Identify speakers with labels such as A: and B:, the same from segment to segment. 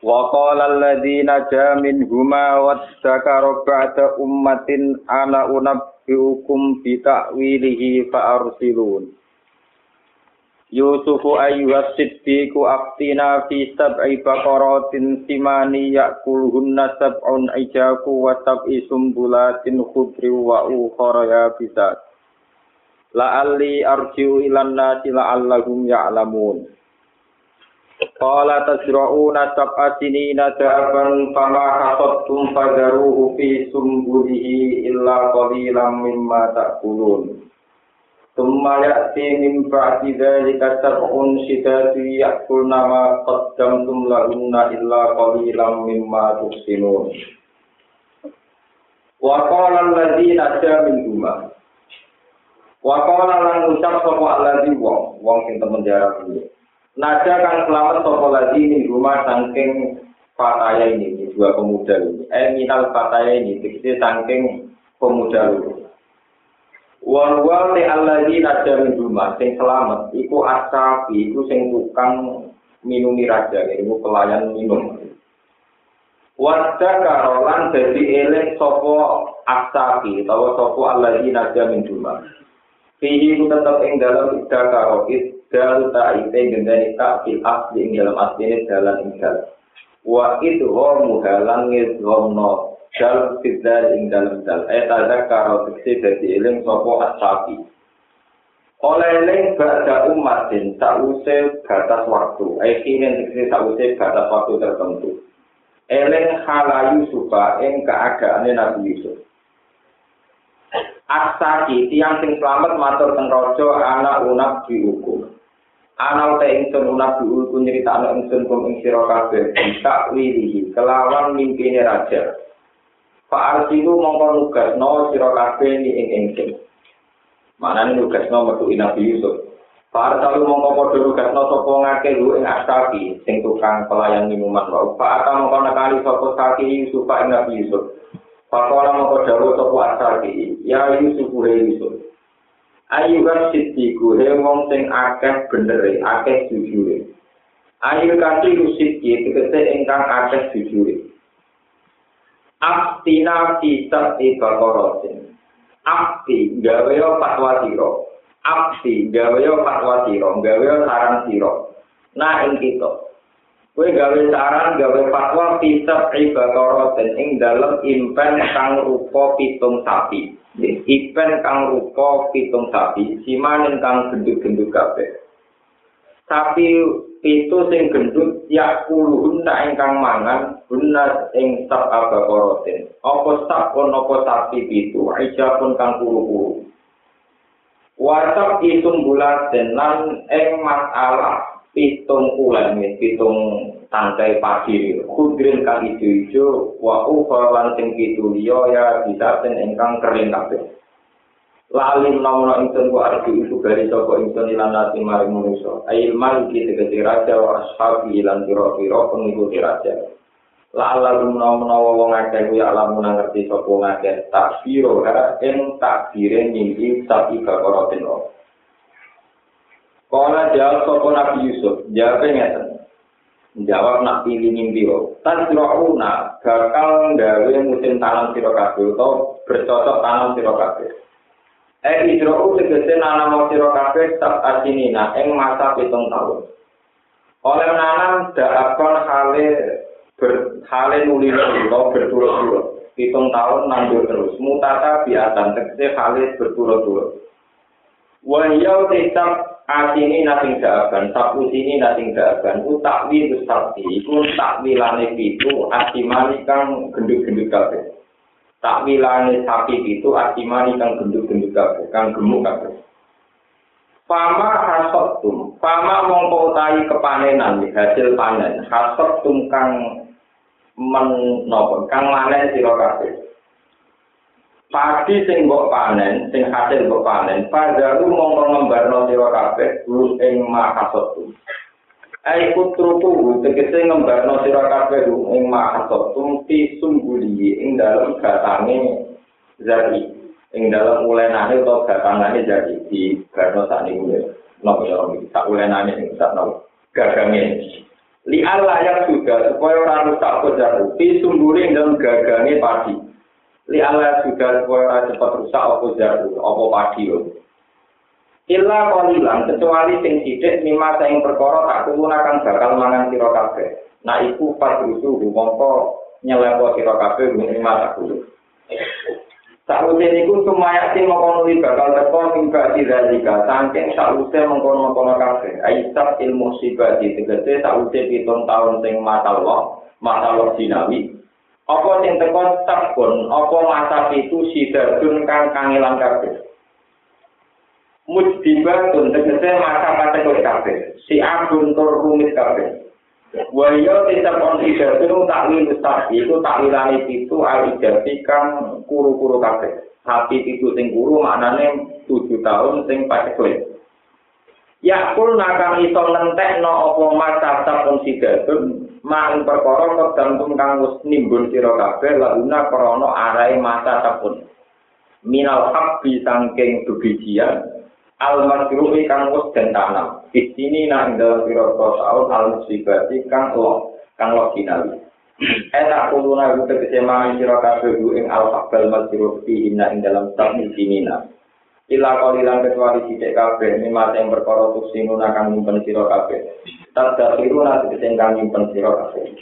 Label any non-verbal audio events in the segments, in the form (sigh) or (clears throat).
A: Wa qala alladzi naja minhuma wadzakara ba'da ummatin ana unabbiukum bi ta'wilihi fa arsilun. Yusufu ayyuhas siddiqu aftina fi sab'i baqaratin simani ya'kuluhunna sab'un ijaku wa sab'i sumbulatin khudri wa ukhra yabisat. La'alli arji'u ilan nasi la'allahum ya'lamun. Qala tasra'una sab'a sinina da'aban fama hasattum fadaruhu fi sumbulihi illa qalilan mimma ta'kulun. Thumma ya'ti min ba'di dhalika sab'un shidatu ya'kulna ma qaddamtum lahunna illa qalilan mimma tuhsinun. Wa qala alladhina min huma. Wa qala lan ucap sapa alladhi wong, wong sing temen jarak. Nada kang selamat sopo lagi ini rumah sangking fataya ini, dua pemuda ini. Eh minal fataya ini, dikisi sangking pemuda ini. Wal wal te alladhi nada min rumah, sing selamat, iku asabi, iku sing tukang minumi raja, iku pelayan minum. Wadda karolan jadi eling sopo asabi, atau sopo alladhi nada min rumah. Fihi tetap ing dalam ida karokit, dal ta'ite gendani tak fil asli ing dalam asli ini ing dalam. Wa idhom muhalan ngidhomno dal fiddal ing dalam dal. Eh tada karo fiksi dadi iling sopo asabi. Oleh iling bada umatin sause batas waktu. Eh kini fiksi sause batas waktu tertentu. Eling halayu suka ing keadaannya Nabi Yusuf. Asaki tiang sing selamat matur teng raja anak unak dihukum. Ana te ingsun unak diulku nyeritakno ingsun kum ing sira kabeh tak wilihi kelawan mimpine raja. Pak Arsilu mongko nugasno sira kabeh ni ing ingsun. Manane nugasno metu Nabi Yusuf. Pak Arsilu mongko padha nugasno sapa ngake lu ing asapi sing tukang pelayan minuman wae. Pak Ata mongko nekani sapa saki Yusuf ing Nabi Yusuf. Pak Ora mongko dawuh sapa asapi, ya Yusuf Yusuf. Ayu kan siddiku, he wong sing akeh benere, akeh jujure. Ayu kati rusidki, tegese ingkang akeh jujure. Aftina kitab ibakorotin. Afti, gawe yo fatwa siro. Afti, gawe yo fatwa siro, gawe yo saran siro. Nah, ing kita. Kue gawe saran, gawe fatwa kitab ibakorotin. Ing dalam impen kang rupa pitung sapi. Ipen kang rupa pitung sapi, simanen kang gendut-gendut kabeh. Sapi itu sing gendut ya puluhun tak ingkang mangan benar ing sab abakorotin. Apa sab pun apa sapi itu, aja pun kang puluh-puluh. Wasap itung bulat dan ing masalah pitung ulan pitung tangkai pagi. Kudrin kang ijo-ijo wa ufalan sing kitu liya ya bisa ten ingkang kering kabeh. Lali menawa ingsun wa arju itu dari sapa ingsun lan nasi mari manusa ail mal iki tegese raja wa ashabi lan pira-pira pengikuti raja. Lala menawa wong akeh ya lamun ngerti sapa ngakeh takbiro ing takbire nyimpi sapi bakorotin Kala jawab sopo Nabi Yusuf, jawabnya ngeten. Jawab nak pilih mimpi lo. Tan sirauna bakal gawe musim tanam sira kabeh utawa bercocok tanam sira kabeh. Eh Israel tegese nanam sira kabeh tak asinina ing masa pitung tahun. Oleh nanam dakon hale ber hale nuli lo berturut-turut. Pitung tahun nandur terus. Mutata biatan tegese hale berturut-turut. Wahya tetap asini nating daban, sapu sini nating daban, ku takwi ku sakti, ku takwilane pitu, asimani kang gendut-gendut kabeh. Takwilane sapi pitu, asimani kang gendut-gendut kabeh, kang gemuk kabeh. Fama hasotum, fama mongko utahi kepanenan hasil panen, hasotum kang men napa kang manen sira kabeh. Padi sing mbok panen, sing hasil mbok panen, padaru mongko ngembarno sira kabeh lu ing mahasotum. Ai putruku tegese ngembarno sira kabeh ing mahasotum ti sungguli ing dalem gatange zati. ing dalam ulenane atau gatangane jadi di garno sak niku ya. Nopo ya iki sak ulenane sing sak nopo gagange. Li Allah yang sudah supaya ora rusak kojaru di ing dalam gagange padi li Allah sudah supaya ora cepat rusak apa jaru apa padi yo Illa qalilan kecuali sing sithik mima sing perkara tak kulo akan bakal mangan sira kabeh. Nah iku pas rusuh mongko nyelepo sira kabeh mima tak kulo. Sakwise niku sumaya sing mengkono bakal teko mingga diralika saking sakwise mengkono-mengkono kabeh. Aisyah ilmu sibati tegese sakwise pitung tahun sing matallah, matallah sinawi. Apa sing teko sabun, apa masa itu sidadun kang kangelan kabeh. Mujdibatun tegese masa kategori kabeh. Si abun tur rumit kabeh. Wahyo tidak on itu takwil besar itu takwilane itu al ijazati kang kuru-kuru kabeh. Sapi itu sing kuru maknane tujuh tahun sing pacekle. Ya kul nakang iso nentekno apa masa sapun sidatun mang perkara kegantung kang wis nimbun sira kabeh laguna krana arahe masa sapun. Minal habbi sangking bebijian al masruhi kang wis den tanam. Di sini nang dalam pira tahun al musibati kang lo kang lo kinali enak (clears throat) kuluna iku tegese mangan sira kabeh ing al faqbal masruh fi inna ing dalam sami sinina Ila kalilan kecuali sithik kabeh mimate yang perkara tusinguna kang nyimpen sira kabeh. Tadakiruna tegese kang nyimpen sira kabeh.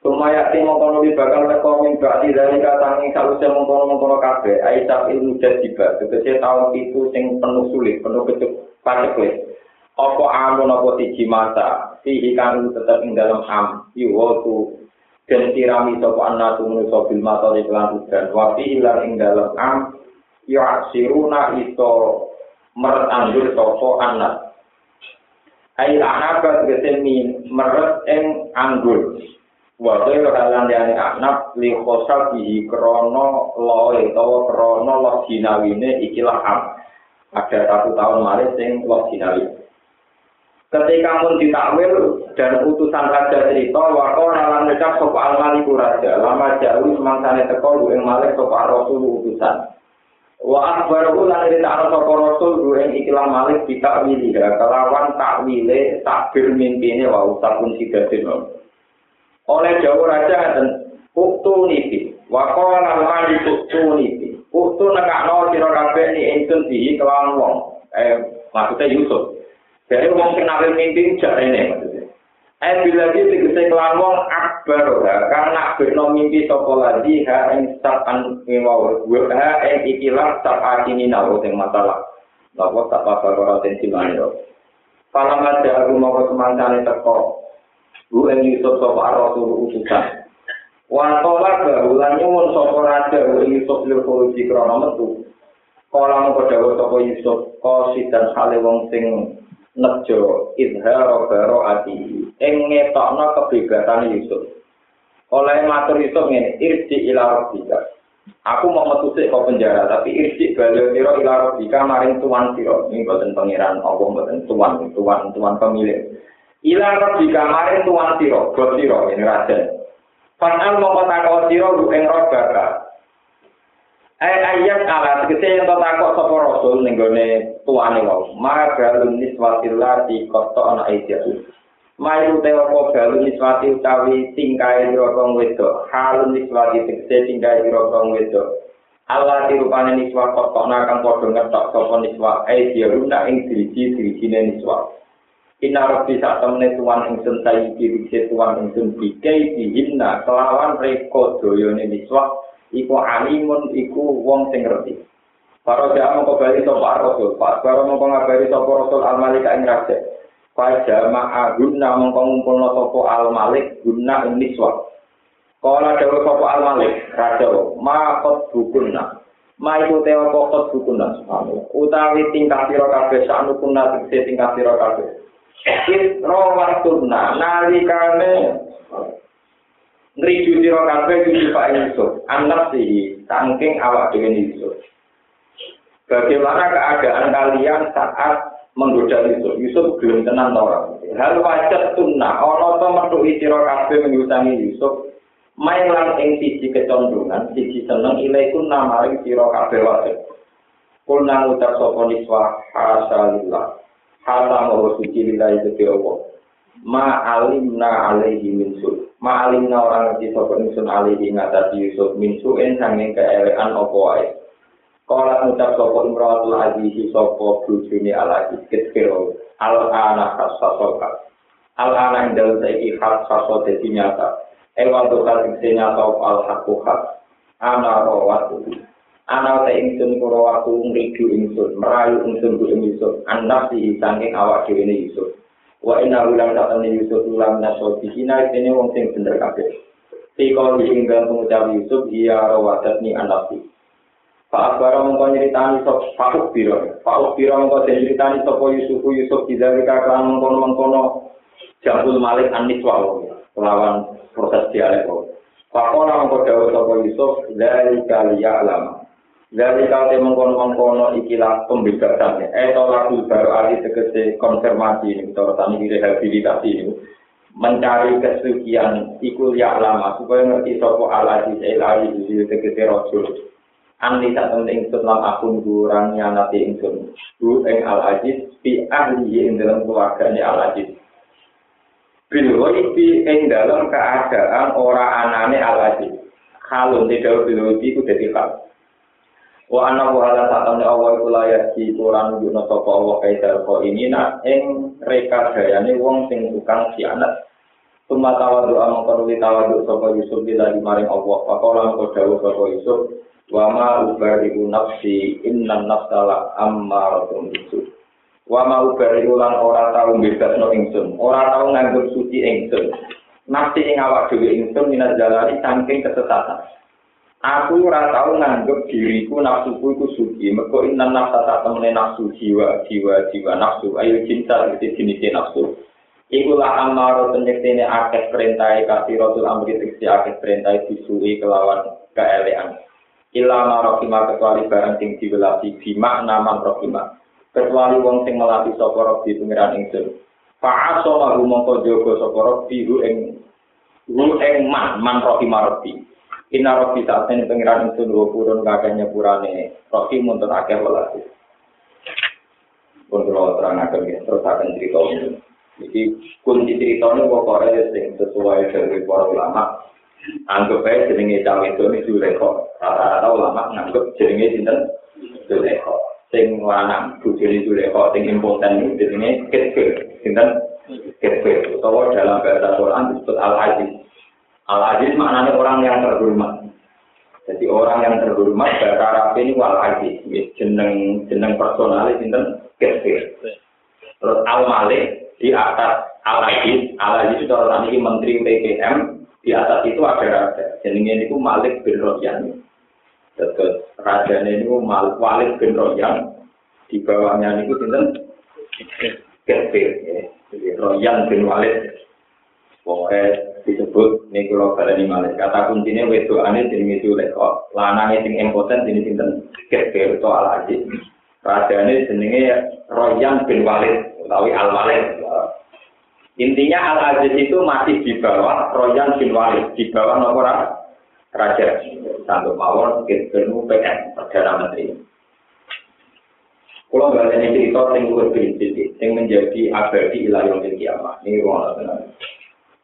A: Sumaya ti mongkono bakal teko min bakti dari katangi saluse mongkono-mongkono kabeh. Aisyah ilmu jadiba, tegese tahun itu sing penuh sulit, penuh kecuk pacekle. Apa amun apa siji masa, fihi kanu tetap ing dalam am, yuwotu dan sirami sopa anna tumunuso bil matori kelan udan. Wafi ilan ing dalam am, yuaksiruna iso meret anggur sopo anak. Ail anaba tegese min meret ing anggur. Wae halan dene anak li khosal bihi krana loe utawa krana lo jinawine ikilah am. Ada satu tahun malah sing lo jinawi. Ketika pun ditakwil dan utusan raja cerita, wako nalan ngecap sopa al-maliku raja, lama jauh semangsane teko ing malih sopa rasul utusan. Wa akbaru lan cerita sopa rasul ing ikilah malik ditakwili, kelawan takwile takbir mimpine wa usapun sidatin. oleh jauh raja dan uktu niti wako nama di uktu niti uktu nekak no siro kabe ni ingsun dihi kelawan wong. Eh maksudnya Yusuf. Dari wong nabi mimpi ini maksudnya eh bila dia tegese kelawan wong akbar karena berno mimpi sopo lagi ha ing sapan ngewaw ha ing ikilah sapa kini nawo sing masalah Bapak tak apa-apa tensi mana Kalau ada aku mau ke semangkane teko, Bu en Yusuf sapa Rasul utusan. Wa qala bahulan nyuwun sapa raja Bu Yusuf lil khuruji krana metu. Kala mung dawuh sapa Yusuf qasidan hale wong sing nejo idhar baro ati ing ngetokno kebebasan Yusuf. Oleh matur Yusuf ngene, irji ila rabbika. Aku mau metu sik kok penjara, tapi irji balik sira ila rabbika maring tuan sira. Ini boten pangeran Allah boten tuan, tuan, tuan pemilik. Ila rabbika maring tuan sira, bos sira ini raja. Fanal takok sira lu ing rabbaka. Ai ayat ala tegese yen to takok sapa rasul ning gone tuane wau. Maka galun niswatillah di kota ana aisyah. Mayu te opo galun niswati utawi tingkae rokong wedok. Halun niswati tegese tingkae rokong wedok. Allah dirupane niswa kota ana kang padha ngetok sapa niswa aisyah luna ing diriji-dirijine niswa. Inna rabbi sak temne tuan ingsun saiki wise tuan ingsun bikai dihinna kelawan reko doyone miswah iku alimun iku wong sing ngerti. Para jamaah mongko bali sapa rasul, Para mongko ngabari sapa rasul al malik ing raja. Pak jamaah guna mongko ngumpulno sapa al malik guna ing miswah. Kala dawuh sapa al malik raja, ma qad bukunna. Ma iku teo pokot bukuna utawi tingkat sira kabeh saknu kuna tingkat sira kabeh. Kit rawatuna nalikane Nriju sira kabeh iki Pak Yusuf, anak sih saking awak dhewe Yusuf. Bagaimana keadaan kalian saat menggoda Yusuf? Yusuf belum tenang orang. Hal wajar sunnah, ono to metu sira kabeh mengutangi Yusuf. Main lang ing siji kecondongan, siji seneng ilaiku namaring sira kabeh wajar. Kulna ngucap sapa niswa hasalillah. Hata mau suci lillahi Allah. Ma alimna alaihi min Ma alimna orang ngerti sapa ingsun alihi ngatasi Yusuf min su'in sanging keelekan apa wae. Kala ngucap sapa imratul aziz sapa bojone al aziz kira al ana kasasoka. Al ana indal saiki hak saso dadi nyata. Ewa dokal ing nyata al hakku hak. Ana rawatu. Ana ta ingsun kuro waktu ngridu ingsun merayu ingsun ku Yusuf. Anak si sanging awak dhewe Yusuf. wa inna ulang datang Yusuf ulang naso dihina ini wong sing bener kabeh si kau diinggal pengucap Yusuf iya rawadat ni Pak Akbar mengkau nyeritani sok Pak Biro Pak Biro mengkau nyeritani sok Yusuf Yusuf tidak dikatakan mengkono mengkono jambul malik anis wawo lawan proses dialek Pak Kona mengkau jauh sok Yusuf dari kaliya alama Dari kate mengkono-mengkono ikilah pembebasan. Eh, lagu baru ahli tegese konfirmasi ini, kita tani rehabilitasi ini. Mencari kesucian ikul ya lama, supaya ngerti sopo ala di selahi di tegese rojul. Ani tak penting setelah akun kurang nyanati ingsun. Bu eng al aziz, pi ahli ing dalam keluarganya al aziz. Bilwoi ing dalam keadaan orang anane al aziz. Kalau tidak bilwoi itu jadi hal. Wa anna wa ala ta'ala Allah iku layak di Quran nunjukno sapa Allah kaidal kok ini nak ing reka dayane wong sing tukang sianat. Tuma tawadu amang perlu tawadu sapa Yusuf bila maring Allah. Pakola mengko dawuh sapa Yusuf wa ma ubariku nafsi inna nafsala ammaratun bisu. Wa ma ubariku lan ora tau bebasno ingsun, ora tau nganggep suci ingsun. Nafsi ing awak dhewe ingsun minat jalani saking kesesatan. Aku ora tau nganggep diriku nafsuku iku suci. Mergo inna nafsa tak temene nafsu jiwa, jiwa, jiwa nafsu. Ayo cinta iki jenis nafsu. Iku lah amaro penyektene akeh perintah kasih rasul amri tiksi akeh perintah disui kelawan keelean. Ila marokima kecuali barang sing diwelasi bima naman rokima. Kecuali wong sing melatih sapa robi pengiran ingsun. Fa'aso mahu mongko jogo sapa robi hu ing hu ing man man rokima robi. Inna saat ini pengiran itu dua purun kakeknya purane rofi muntun akeh welasi. Pun kalau terang akan ya, terus akan cerita ini. Jadi kunci cerita ini pokoknya sesuai dari para ulama. Anggap aja jenenge cawe itu ini Zulekho. Rata-rata ulama nganggap jenenge sinten Zulekho. Sing lanang bujuni Zulekho, sing impoten jenenge Ketfir. Sinten Ketfir. Atau dalam bahasa Quran disebut Al-Aziz. Al-Aziz maknanya orang yang terhormat. Jadi orang yang terhormat bahasa Arab ini wal aziz, jeneng jeneng personalis sinten Kesir. Terus Al Malik di atas Al Aziz, Al Aziz itu orang ini menteri PPM, di atas itu ada raja. Jenenge niku Malik bin Royan. Terus raja niku Malik Walid bin Royan. Di bawahnya niku sinten? Kefir, ya, Jadi Royan bin Walid. Pokoknya disebut niku lo di Malik. Kata kuncinya wedokane jenenge Zulekha. Lanange sing impoten jenenge sinten? Kafir to al Raja ini jenenge Royan bin Walid utawi Al-Walid intinya al aziz itu masih di bawah Royan bin Walid. Di bawah nomor raja. Satu mawon kekermu PN perdana menteri. Kalau nggak ada cerita yang berprinsip, yang menjadi abadi ilayah kiamat, ini ruang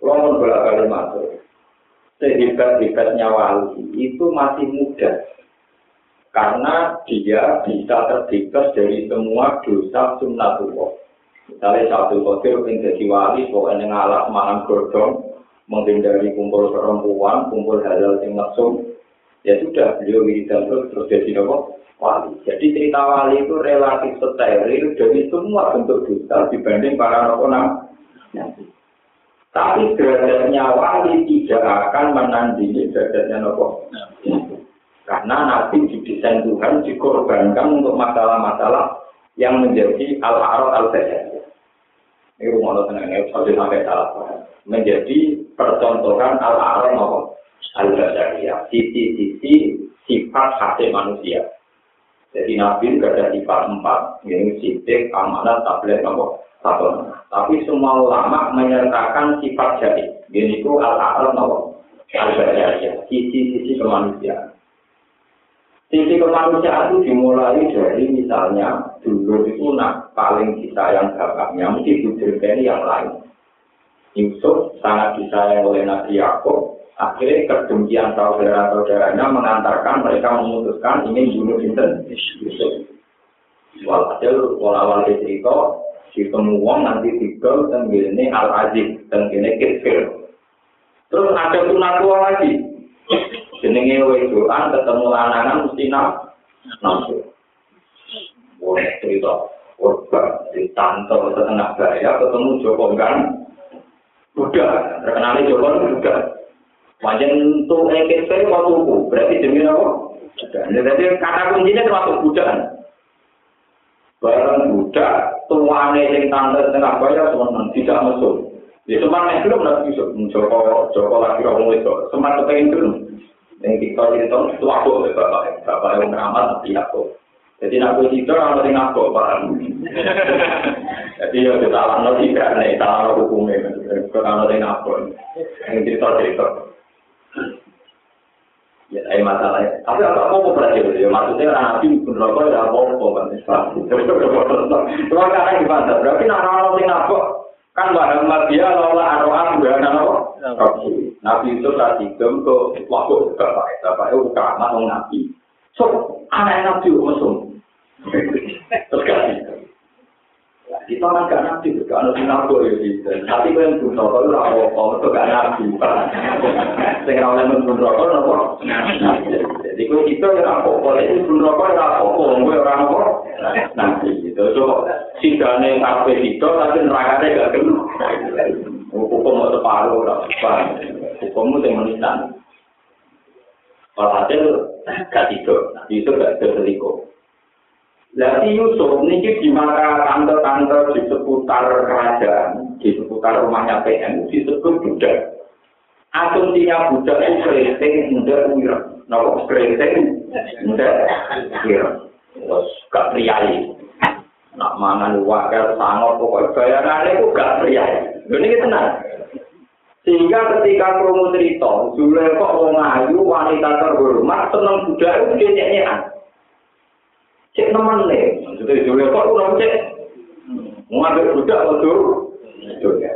A: Kalau bolak balik masuk, sehebat-hebatnya wali itu masih muda. Karena dia bisa terbebas dari semua dosa sunnatullah. Misalnya satu kotir yang jadi wali, pokoknya ngalah makan godong, menghindari kumpul perempuan, kumpul halal yang mesum, ya sudah beliau wiridan terus terus jadi nopo wali. Jadi cerita wali itu relatif steril dari semua bentuk dosa dibanding para nopo. Tapi derajatnya wali tidak akan menandingi derajatnya nopo. Karena Nabi didesain Tuhan dikorbankan untuk masalah-masalah yang menjadi al-arad al-basyariyah. Ini rumah Allah tenang, ini sampai salah Menjadi percontohan al-arad al-basyariyah. Sisi-sisi sifat hati manusia. Jadi Nabi ada sifat empat, ini sidik, amanat, tablet, nopo, satu. Tapi semua ulama menyertakan sifat jadi. Ini itu al-arad nopo, al-basyariyah, sisi-sisi kemanusiaan. Sisi kemanusiaan itu dimulai dari misalnya dulu itu nak paling disayang bapaknya, mesti ini yang lain. Yusuf sangat disayang oleh Nabi Yaakob, akhirnya kedengkian saudara-saudaranya mengantarkan mereka memutuskan ingin bunuh Sinten Yusuf. Walhasil awal-awal cerita, si uang nanti dan ini Al-Aziz dan ini Kifir. Terus ada tunatua lagi, jenenge wedoan ketemu lanangan mesti nafsu. Wah, cerita korban di tante setengah gaya ketemu Joko kan udah terkenal Joko udah Wajan tuh EKP waktu tuku berarti demi apa? Jadi kata kuncinya termasuk budak. Barang budak tuane yang tante setengah gaya semua tidak masuk. Ya sempat nek belum bisa Joko Joko lagi orang itu sempat kepengen dulu. Yang kita cerita itu aku bapak bapak yang beramal tapi aku. Jadi aku itu orang yang aku paham. Jadi ya kita alam logika nih, tahu hukumnya. Kalau yang aku, yang cerita cerita. Ya, saya masalahnya. Tapi apa mau ya? Maksudnya orang nabi pun rokok ya apa apa kan? Cuma (laughs) karena gimana? Berarti orang yang aku kan bahwa dia lola arwah bukan apa? Nabi itu tadi gem ke waktu bapak bapak itu kamar nabi. So anak (laughs) nabi. Terus kasih. Kita kan gak nabi, gak ada sinabok ya gitu. Tapi kalau yang pun rokok itu apa-apa, itu gak nabi. Sehingga orang yang pun rokok, apa? Jadi kalau kita yang apa-apa, itu pun rokok, ya apa-apa. Gue orang apa? Nabi gitu. So, sidane kafe itu, tapi nerakanya gak kena. Hukum mau separuh, hukum itu menistan. Walhasil, gak tidur. Nabi itu gak terselingkuh. Jadi Yusuf ini di mata tante-tante di seputar kerajaan, di seputar rumahnya PM, disebut budak. Asumsinya budak itu keriting, muda, wira. Nama keriting, muda, wira. Terus gak priayi. Nak mangan wakil sangat, pokoknya bayangannya itu gak priayi. Ini kita tenang. Sehingga ketika promo cerita, Zulekho wong ayu wanita terhormat seneng budak itu nyanyian. cek nemen nih. Maksudnya itu kok udah cek. Mau ambil budak waktu itu ya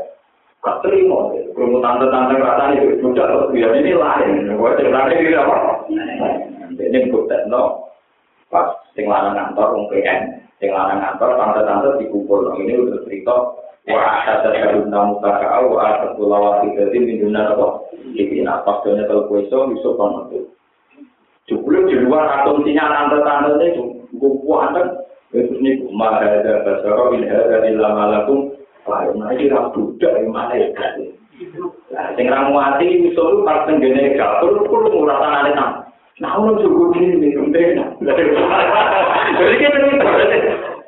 A: gak terima. Kalau tante tante rasa itu budak biar ini lain. Gue lain ini apa ini budak no. Pas sing lanang kantor PN sing lanang kantor tante tante dikumpul ini udah cerita Wah, ada dari namu tak kau, ada pulau wakil dari minumnya apa? Jadi, apa sebenarnya kalau kue so, bisa kono tuh. Jumlah di luar asumsinya tante-tante itu buku anak itu nih mah ada basara bin hada illa malakum lain lagi ra budak yang mana ya Nah, sing ra muati usul pas tenggene gapur kudu ngurasane nang. Nah, ono cukup ini nih Jadi kita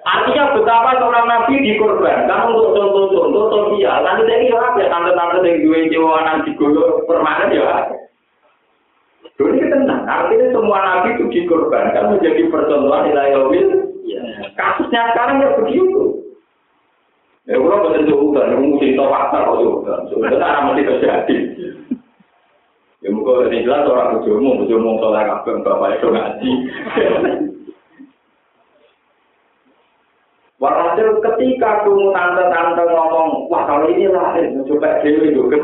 A: Artinya betapa seorang nabi dikorbankan untuk contoh-contoh sosial. Nanti saya kira ya tante-tante yang dua jiwa anak digolok permanen ya. Dulu ini tenang, artinya semua nabi itu dikorbankan menjadi percontohan nilai wil. Kasusnya sekarang ya begitu. Ya, kalau betul yang mesti tahu fakta kalau itu udah. Sebenarnya mesti terjadi. Ya, ini jelas orang bujumu, bujumu soalnya kabel, bapak itu ngaji. Walhasil ketika kamu tante-tante ngomong, wah kalau ini lain, coba dewi juga.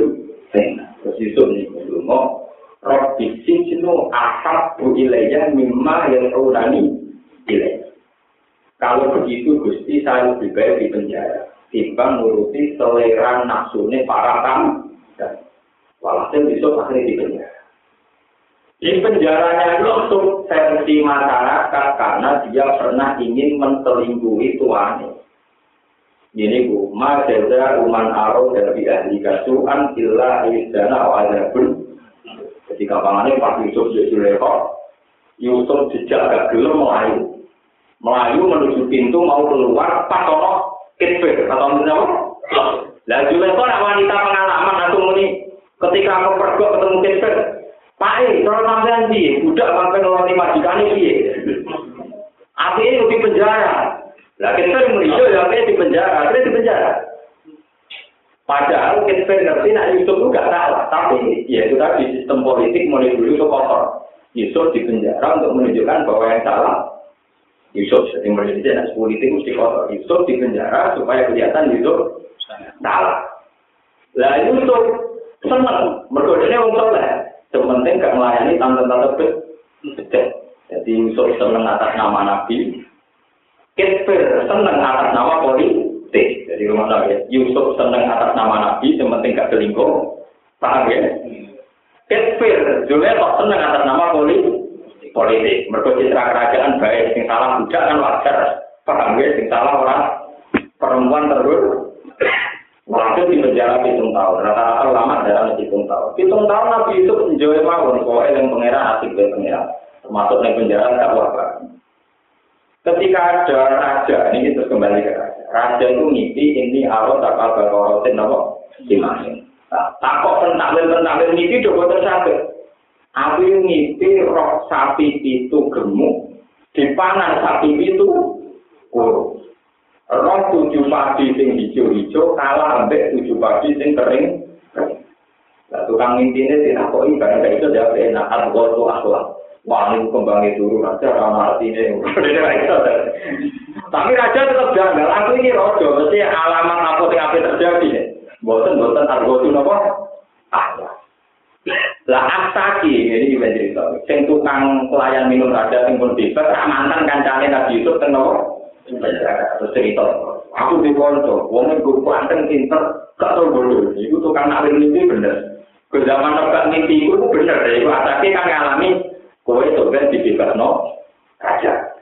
A: Terus itu nih, mau Rabbi sijnu ahab bu ilayya mimma yang urani ilayya. Kalau begitu Gusti saya lebih baik di penjara. Timbang nuruti selera nafsune para tamu. Walhasil besok akhirnya di penjara. Di penjaranya untuk versi masyarakat karena dia pernah ingin menselingkuhi tuannya. Ini bu, ma jaza uman aro dari ahli kasuan illa izdana wa adabun Jadi gampangannya Pak Yusuf di Suleko, Yusuf dijak gak melayu. Melayu menuju pintu mau keluar pas ono kitbir atau apa? Lah nak wanita pengalaman aku muni ketika aku pergi ketemu kitbir. Pak, kalau sampean piye? Budak sampai ngeloni majikane piye? Akhirnya di penjara. Lah kita yo ya di penjara, akhirnya di penjara. Padahal kita ngerti nak Yusuf itu gak salah, tapi ya itu tadi sistem politik mulai dulu itu kotor. Yusuf di penjara untuk menunjukkan bahwa yang salah Yusuf. Jadi menjadi anak politik mesti kotor. Yusuf di penjara supaya kelihatan Yusuf salah. Lah Yusuf seneng, mergodanya wong soleh. Sementing gak melayani tante-tante bedet. Jadi Yusuf seneng atas nama Nabi. Kitfir seneng atas nama politik. Jadi rumah ya. Yusuf seneng atas nama Nabi, sementing gak selingkuh. Paham ya? Kitfir, Julia kok seneng atas nama politik. politik. Mereka citra kerajaan baik, sing salah budak kan wajar. Paham ya, sing salah orang perempuan terus. Walhasil di penjara hitung tahun. Rata-rata lama dalam hitung tahun. Hitung tahun Nabi itu menjauh mawon. Pokoknya yang pengeran asik dari pengeran. Termasuk yang penjara tak wabah. Ketika ada raja, ini terus kembali ke raja. Raja itu mimpi ini arot tak kabar korotin apa? Dimasin. Nah, takut tentakwil-tentakwil mimpi udah buatan sakit. Aku ngipi roh sapi itu gemuk, dipanan sapi itu kurus. Roh tujuh padi sing hijau-hijau kalah ambek tujuh padi sing kering. Nah, tukang intinya tidak kok ini karena itu dia enak aku tuh akhlak. Wah ini kembangnya turun aja ramah artinya. Tapi raja tetap janggal. Aku ini rojo, mesti alamat apa yang terjadi. Boten boten argo itu apa? Ah, Lah astaki ini juga cerita. Sing tukang pelayan minum raja sing pun bebas, mantan kancane Nabi teng nopo? Terus cerita. Aku di konco, wong iku kuanteng pinter, gak tau bodoh. Iku tukang nalir mimpi bener. Ke zaman nebak mimpi iku bener. Iku astaki kan ngalami kowe sebenarnya dibebas no raja.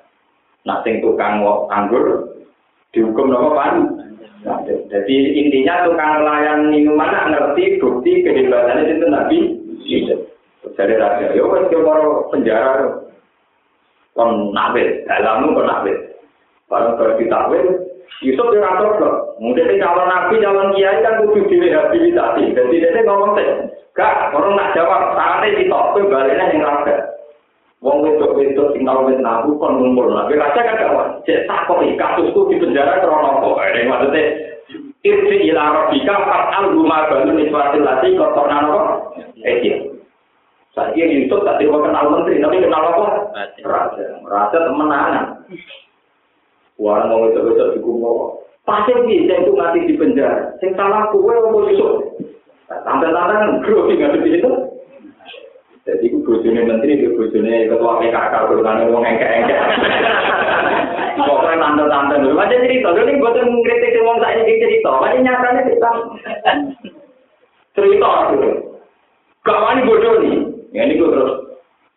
A: Nah sing tukang anggur dihukum nopo pan? Jadi intinya tukang pelayan minuman ngerti bukti kehebatannya itu Nabi Yusuf. Jadi raja, yo kan mau penjara kon nabe, dalammu kon nabe. Barang kalau ditawin, Yusuf dia ngatur loh. Mungkin calon nabi, calon kiai kan kudu direhabilitasi. Jadi dia ngomong sih, gak, orang nak jawab, saatnya ditok, baliknya yang raga. Wong wedok wedok sing tau wis nabu kon ngumpul. Tapi raja kan gak cek takok iki kasusku di penjara krono apa. Ini maksudnya Irsi ila rabbika fat'al guma balu niswatil lati kotorna apa? Ejil. Saya Yusuf tak terima kenal menteri, tapi kenal apa? Raja. Raja temenan. Warang mau wedok-wedok dikumpo. Pasti bisa itu mati di penjara. Sing salah kue apa Yusuf? Tante-tante grogi nggak di situ. Jadi itu bojone menteri, itu bojone ketua PKK, berulang ngomong engke-engke. Pokoknya tante-tante dulu. Macam cerita, dulu ini buatan mengkritik ngomong saya ini cerita. Macam nyatanya cerita. Cerita. Kawan bodoh nih. Ini gue terus.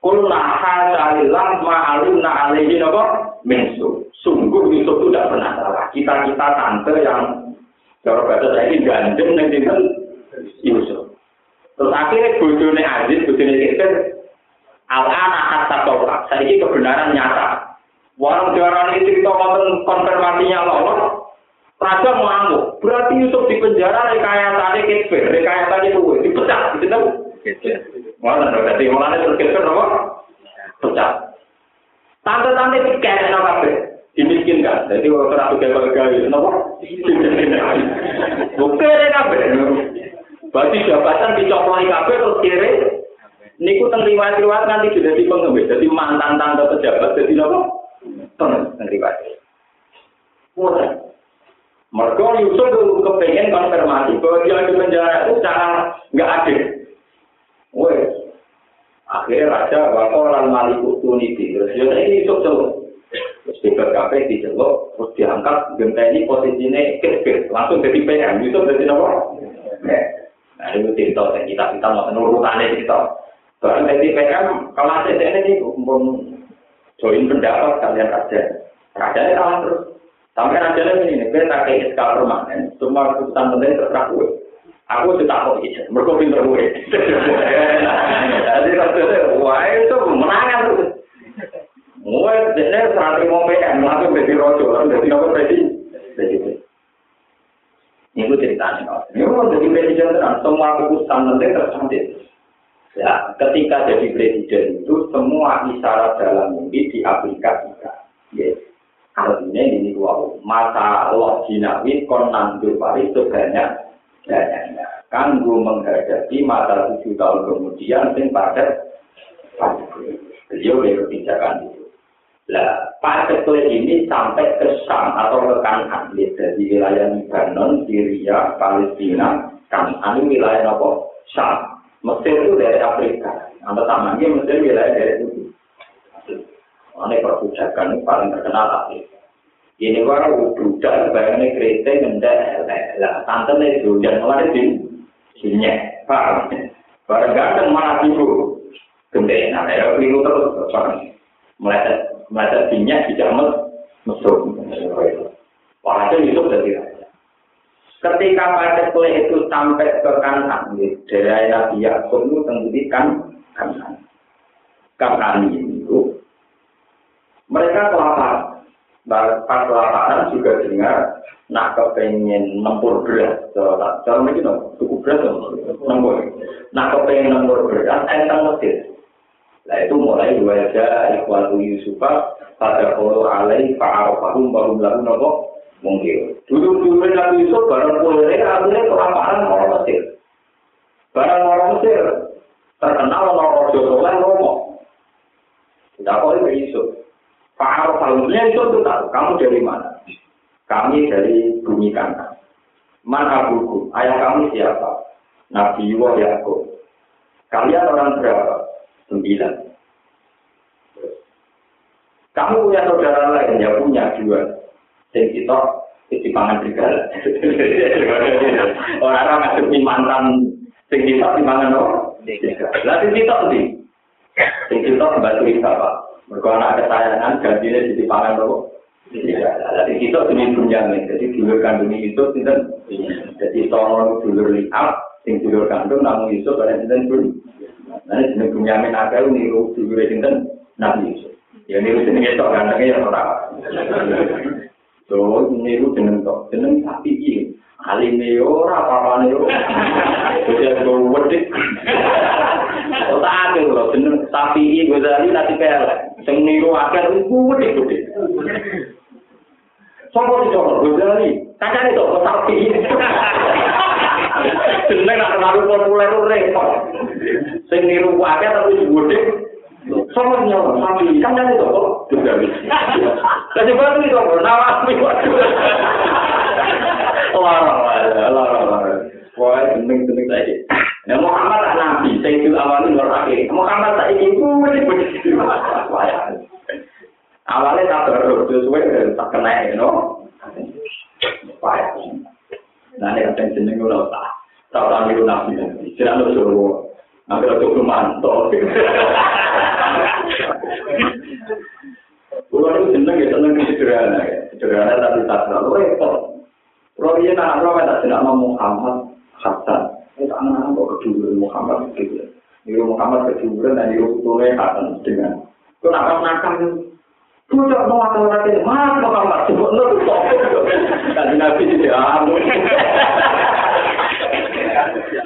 A: Kullaha salilah ma'aluna alihi nopo mensu. Sungguh Yusuf itu tidak pernah salah. Kita-kita tante yang kalau bahasa saya ini gandeng dengan Yusuf. Terus akhirnya bojone Aziz, bojone Kisir, al-ana hatta tolak. Saya ini kebenaran nyata. Warung jualan ini cerita konten konfirmasinya lolos. Raja mengamuk. Berarti Yusuf di penjara rekayasa Kisir, rekayasa itu dipecat, gitu? Mana dong? Jadi mulanya terus Kisir apa? Pecat. Tante-tante itu kayak apa? Dimiskinkan. Jadi waktu ratu gagal-gagal, kenapa? Dimiskinkan. Bukti deh kabeh. Berarti jabatan dicoploi kabeh terus kiri. Niku teng riwayat-riwayat nanti sudah di pengemis. Jadi mantan tante pejabat jadi apa? Pengemis teng riwayat. Mereka Yusuf kepengen konfirmasi bahwa dia di penjara itu secara nggak adil. Woi, akhirnya raja bakal orang maliku tuniti. Terus dia ini Yusuf celuk. Terus di celuk, terus diangkat genteni posisinya kecil, langsung jadi PM. Yusuf jadi apa? Nah, itu cerita yang kita kita mau nurutannya cerita. Bahkan dari PM, kalau ada ini pun join pendapat kalian raja. Rajanya kalah terus. Sampai rajanya ini, tak kayak SK permanen. Cuma keputusan penting terserah gue. Aku tidak tahu gitu, mereka pinter gue. Jadi maksudnya, wah itu menangan tuh. Gue jenis santri mau PM, langsung jadi rojo, langsung jadi apa jadi? Jadi ini gue ceritanya. Ini gue jadi presiden tenang, semua keputusan nanti tercantik. Ya, ketika jadi presiden itu semua isyarat dalam mimpi diaplikasikan. Yes. Artinya ini wow, mata Allah jinawi kon nandur pari sebanyak banyaknya. Kanggo menghadapi mata tujuh tahun kemudian sing pada beliau berkebijakan itu. Lah, paket ini sampai ke Sam atau ke Kanan, dari wilayah Lebanon, Syria, Palestina, Kanan wilayah apa? Sam. Mesir itu dari Afrika. Atau tamangnya Mesir wilayah dari itu. Ini perbudakan ini paling terkenal Afrika. Ini orang budak bayangnya kereta ngendak lah tante nih hujan malah di sini paham? Barang ganteng malah ibu gede nah ya keliru terus paham meleset meleset minyak di jamet mesum wah itu dari Ketika pada kue itu sampai ke kanan, dari Nabi Yakub itu tentu kan kanan. Kanan itu. Mereka kelaparan. Pas kelaparan juga dengar nak kepengen nempur beras. Cara ini dong, cukup beras nempur. Nak kepengen nempur beras, entang Mesir. Nah itu mulai dua aja ikhwatu Yusufah pada kalau alai fa'arofahum baru lalu nopo mungkin. Dulu-dulu Nabi Yusuf barang boleh artinya kelaparan orang Mesir. Barang orang Mesir terkenal orang Jodoh Romo. Tidak boleh Yusuf. Pak Arafahumnya itu tuh tahu, kamu dari mana? Kami dari bumi kanan. Mana abuku? Ayah kami siapa? Nabi Yuwa Yakub. Kalian orang berapa? Sembilan. Kamu punya saudara lain, ya punya dua sing kita (laughs) di pangan serigala. Orang-orang ngasih mantan sing kita di mangan no. Lah sing kita ndi? Sing kita bantu bapak. Mergo anak kesayangan gantinya di pangan. Lah sing kita demi bunyamin. Jadi dulur kandung itu sinten? Jadi tolong dulur liap sing dulur kandung namun itu pada sinten pun. Nah, jeneng bunyamin akeh niru dulur sinten? Nabi Yusuf. Ya niru jeneng itu gantengnya ya ora. So, niru jeneng tok, jeneng sapi iki. Alime yo ora apa-apane yo. Wis go wedhik. Otak lho jeneng sapi iki Ghazali nanti pelek. Sing niru akeh iku wedhik-wedhik. Sopo sing kok Ghazali? Kancane tok sapi. Jeneng nak terlalu populer repot. Sing niru akeh tapi wedhik. Sama nyawa, sapi, kan jadi toko, juga bisa. Jadi baru itu, nawas nih, waduh. Wah, Muhammad tak nabi, saya itu awalnya luar akhir. Muhammad tak ini, ini begitu. Awalnya tak baru, terus gue tak kena, you know. Nah, ini kan jeneng gue tak. Tak tahu itu nabi, tidak ada suruh. Nanti ada mantap. Kulo itu seneng ya seneng sederhana ya, sederhana tapi tak terlalu repot. Kulo ini anak kulo tak tidak mau Muhammad Hasan, itu anak anak kedua Muhammad gitu. Niru Muhammad kedua dan niru putune Hasan dengan. Kulo nakal nakal Kulo tak mau akal nakal, mas Muhammad sebut nol kok. Kan nabi tidak amun.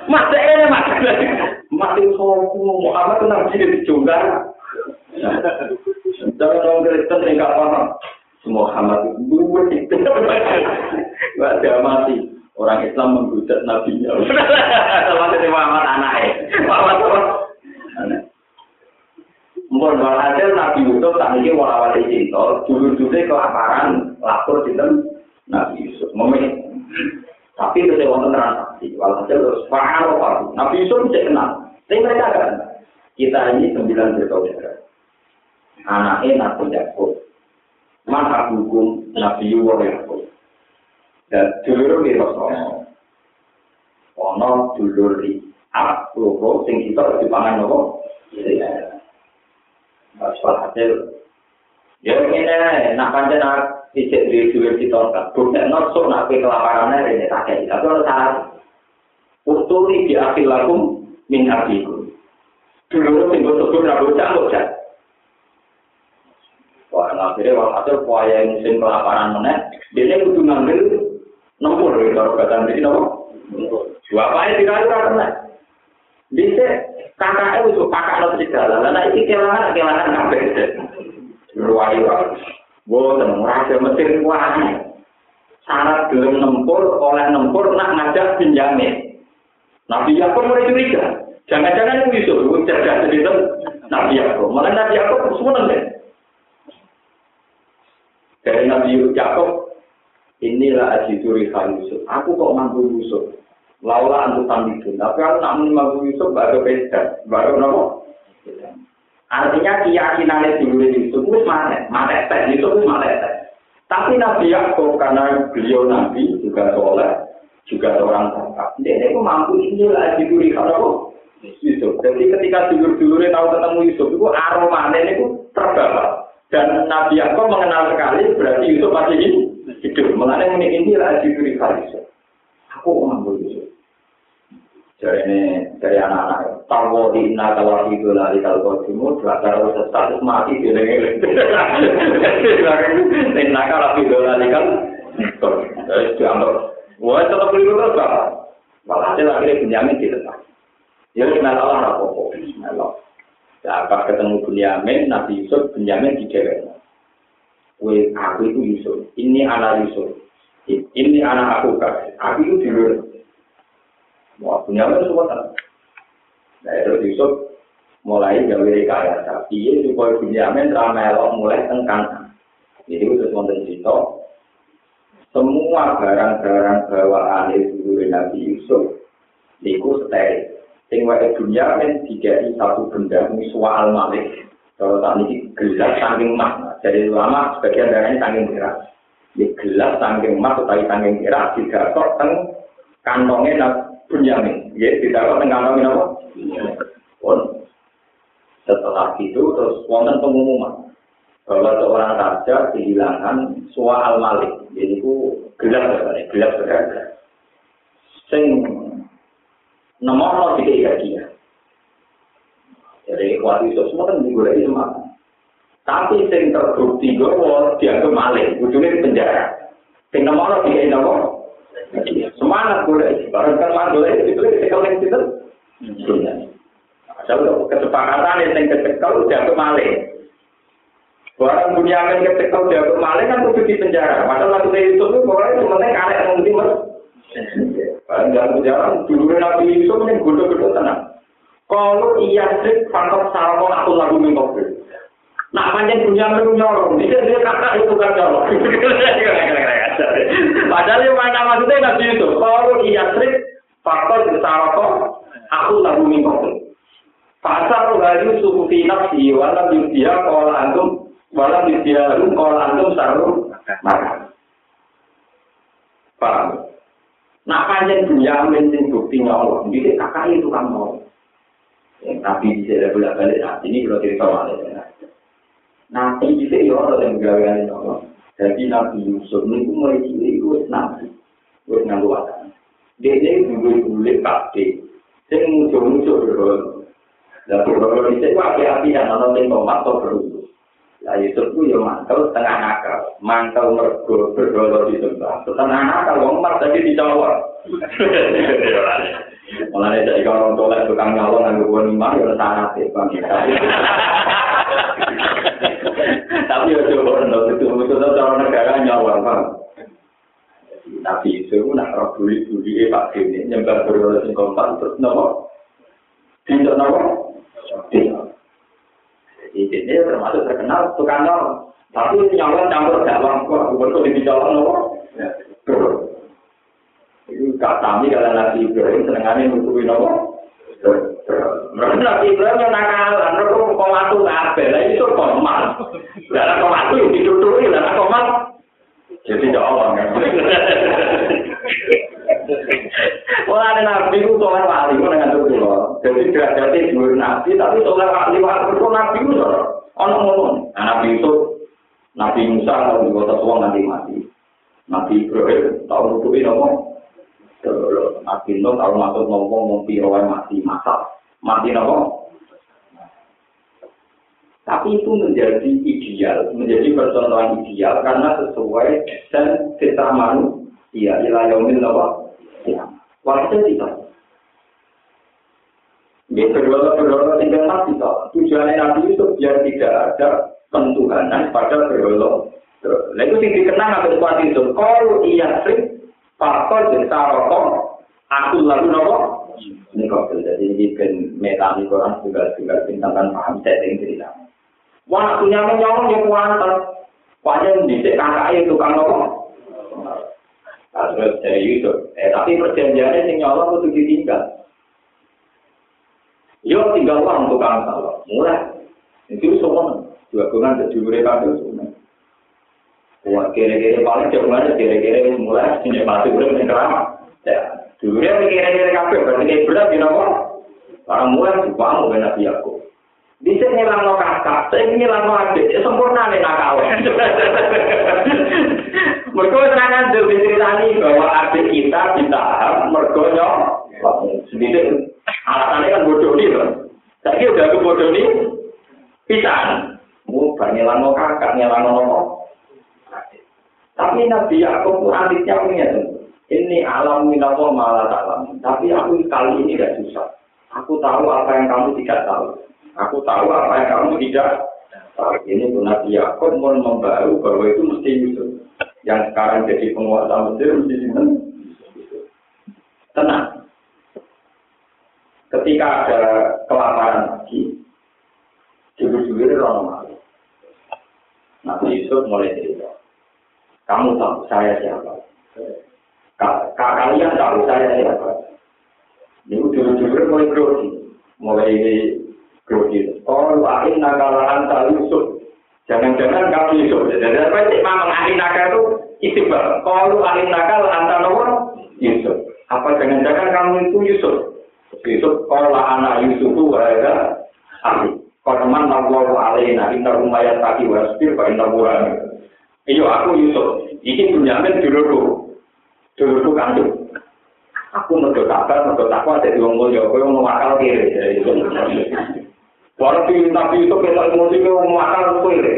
A: Mas ini mas, mas itu Muhammad itu nabi dijonggar. Jangan orang Kristen yang gak paham. Muhammad itu itu. (laughs) Gak ada mati. Orang Islam menghujat nabinya. Sama seperti Muhammad anaknya. Muhammad apa? Anak. Mungkin hasil Nabi Yusuf tak ini warawali cinta, jujur-jujur kelaparan, lapor cinta Nabi Yusuf. Memilih. Tapi itu saya wonten transaksi. Walhasil terus paham apa? Nabi Yusuf bisa kenal. Tapi mereka kan. Kita ini sembilan bersaudara. anake Nabi Yakub. Maka hukum Nabi Yuwa Yakub. Dan dulur di Rasulullah. Ono dulur di Ab, loro, sing kita di pangan nopo. Soal hasil. Ya ini, nak pancen nak ijek di dulur kita kan. Bukti nosok nak ke kelaparannya ini tak kayak Tapi kalau salah. Uturi di akhir lakum min abikum. Dulur sing betul-betul rambut canggung Wah, akhirnya walhasil kuaya musim kelaparan meneh, dia kudu ngambil dari kalau kata ini nopo. Bapaknya dirayu ora kena. Bisa kakaknya itu kakak lo segala. Lah iki kelangan kelangan kabeh. Ruwayu. Boten raja Mesir kuat. Syarat gelem nempur oleh nempur nak ngajak pinjamin. Nabi Yakub mulai curiga. Jangan-jangan itu Yusuf, cerdas itu Nabi Yakub. Malah Nabi Yakub semua deh. Dari Nabi Yakub, inilah ajiduri Yusuf. Aku kok mampu Yusuf. Laula antu tamidun. Tapi aku nak mampu Yusuf baru beda. Baru nopo. Artinya keyakinan dulu Yusuf itu mana? Mana tes? Yusuf itu mana? Tapi Nabi Yakub karena beliau Nabi juga soleh, juga seorang bapak. Dia itu mampu inilah ajiduri Yusuf. Yusuf. Jadi ketika dulur-dulurnya tahu ketemu Yusuf itu aromanya itu terbawa. Dan Nabi Yakub mengenal sekali berarti Yusuf masih hidup. Mengenai ini ini lah diberi Yusuf. Aku mengambil Yusuf. Jadi ini dari anak-anak tahu di inna kalau itu lari kalau timur belajar status mati di lengan. (laughs) Inna kalau itu lari kan, jadi dianggap. Wah tetap keliru terus Malah hasil akhirnya Benyamin dilepas. Ya kenal Allah apa-apa. Bismillah. Ya, pas ketemu Bunyamin, Nabi Yusuf, Bunyamin di cewek. Wih, aku itu Yusuf. Ini anak Yusuf. Ini anak aku kan. Aku itu di luar. Wah, Bunyamin itu semua Nah, itu Yusuf mulai gawe rekayasa. Iya, supaya Bunyamin ramelok mulai tengkang. Jadi itu wonten cerita. Semua barang-barang bawaan itu Nabi Yusuf, itu steril. Sing wae dunya men digawe satu benda soal malik. Kalau tak ini gelas saking emas. Jadi lama sebagian dari ini saking merah ini gelas saking emas atau saking merah tidak kok teng kantongnya bunyamin ya tidak kok teng kantongnya apa pun setelah itu terus wonten pengumuman bahwa seorang raja kehilangan soal malik. Jadi itu gelas gelas berharga sing nomor tiga dia. Jadi kuat itu semua kan digulai semua. Tapi sing terbukti gue dianggap maling, ujungnya di penjara. Sing nomor tiga nomor semangat gue barang kan mantul itu itu ketika yang itu Kalau kesepakatan yang kecekal dianggap maling. Barang punya yang kecekal dianggap maling kan kudu di penjara. Padahal waktu itu itu pokoknya cuma karek mungkin dalam penjara dulu Nabi Yusuf yang godo-godo tenang. Kalau iya sih faktor salmon aku lagu minggu Nak panjang punya melu nyolong, dia dia kakak itu kan nyolong. (laughs) Padahal yang mana maksudnya Nabi Yusuf, kalau iya sih faktor salmon aku lagu minggu Pasar lalu suku finak si walam yudia kalau antum walam yudia rum kalau antum sarum maka. Paham? Nak panjang Bunyamin sing bukti nyolong, jadi kakak itu kan mau. Tapi di sini bolak balik nah ini kalau cerita malah Nanti di sini orang yang gawe nyolong. Jadi Nabi Yusuf ini mulai cilik itu nabi, wes nganggu wadah. Dia ini dulu dulu pasti, saya muncul muncul berdoa. Dan berdoa di sini hati-hati dan nonton tomat atau berdoa. Lah Yusuf ku yo mantel tengah nakal, mantel mergo berdolo di tempat. Tengah nakal wong mar tadi dijawab. Mulane dari kalau tolak tukang nyalon nang gua nimah yo sangat e bang. Tapi yo coba ndo itu itu cara negara nyawar bang. Tapi itu nak roh buli-buli Pak Dene nyembah berdolo sing kompak terus nopo? Tidak nopo? Jadi ini termasuk terkenal tukang nyolong. Tapi nyolong campur dalam kok betul di nyolong nopo. Itu kami kalau Nabi Ibrahim senengannya nutupi nopo. Mereka Nabi Ibrahim yang nakalan, mereka kok matu kabel, lah itu komal. Lah kok matu yang dituturi, lah komal. Jadi nyolong kan. (laughs) Wah, ada nabi itu soal wali, itu dengan itu loh. Jadi derajatnya dua nabi, tapi soal wali, wali itu nabi itu loh. Ono ngono. Nabi itu, nabi Musa kalau di kota tua nanti mati. Nabi Ibrahim tahu nutupi nopo. Nabi Nuh tahu masuk nopo ngompi rawan mati masak. Mati nopo. Tapi itu menjadi ideal, menjadi persoalan ideal karena sesuai dan kita manusia. Ilah yaumil nopo. Waktu tidak. Dia berdoa-berdoa tinggal mati toh. Tujuannya Nabi itu biar tidak ada pentuhanan pada berdoa. Nah itu sih dikenang atau kuat itu. Kalau iya sih, faktor jadi rokok, aku lalu nopo. Ini kok jadi ini kan metani Quran juga juga bintang paham setting cerita. Waktunya menyolong yang kuantar. Wajah di kakak itu tukang nopo. Terus dari itu, eh tapi perjanjiannya sing nyolong itu ditinggal. Yo tinggal uang tukang kalau mulai itu semua dua bulan jadi mereka itu semua. Wah kira-kira paling jauh kira-kira mulai ini masih belum yang kerama. Ya, dulu ya kira-kira kafe berarti kayak berat di nomor. Orang mulai juga mau nabi aku. Bisa ngilang no kakak, saya ngilang no adik, sempurna nih nakal. Mereka terangan dulu diceritani bahwa adik kita ditahan, mereka nyok. Sedikit Alasannya kan bodoh nih loh. Saya udah ke bodoh nih, pisan. Mau nyelang kakak, nyelang Tapi Nabi Yakub adiknya punya ini alam minawo malah alam. Tapi aku kali ini tidak susah. Aku tahu apa yang kamu tidak tahu. Aku tahu apa yang kamu tidak tahu. Ini pun Nabi Yakub mau membaru bahwa itu mesti Yusuf. Yang sekarang jadi penguasa Mesir mesti simpen. Tenang. Ketika ada kelaparan lagi, jujur-jujur orang malu. Nabi Yusuf mulai cerita. Kamu tahu saya siapa? Kak kalian tahu saya siapa? Ini jujur-jujur mulai grogi. Mulai grogi. Oh, akhir nakalan tak Yusuf. Jangan-jangan kamu Yusuf. Jadi apa sih memang akhir nakal itu istiqbal. Kalau akhir nakal antara nomor Yusuf. Apa jangan-jangan kamu itu Yusuf? Yusuf kala anak Yusuf wahada ahli. Korman Allah alaina inna rumayat tadi wasbir wa inna. Iyo aku Yusuf, ini Bunyamin dulurku. Dulurku kandung. Aku mergo kabar, mergo takwa dadi wong mulya, kowe wong akal kiri. Walau di Nabi Yusuf kita emosi kowe wong akal kiri.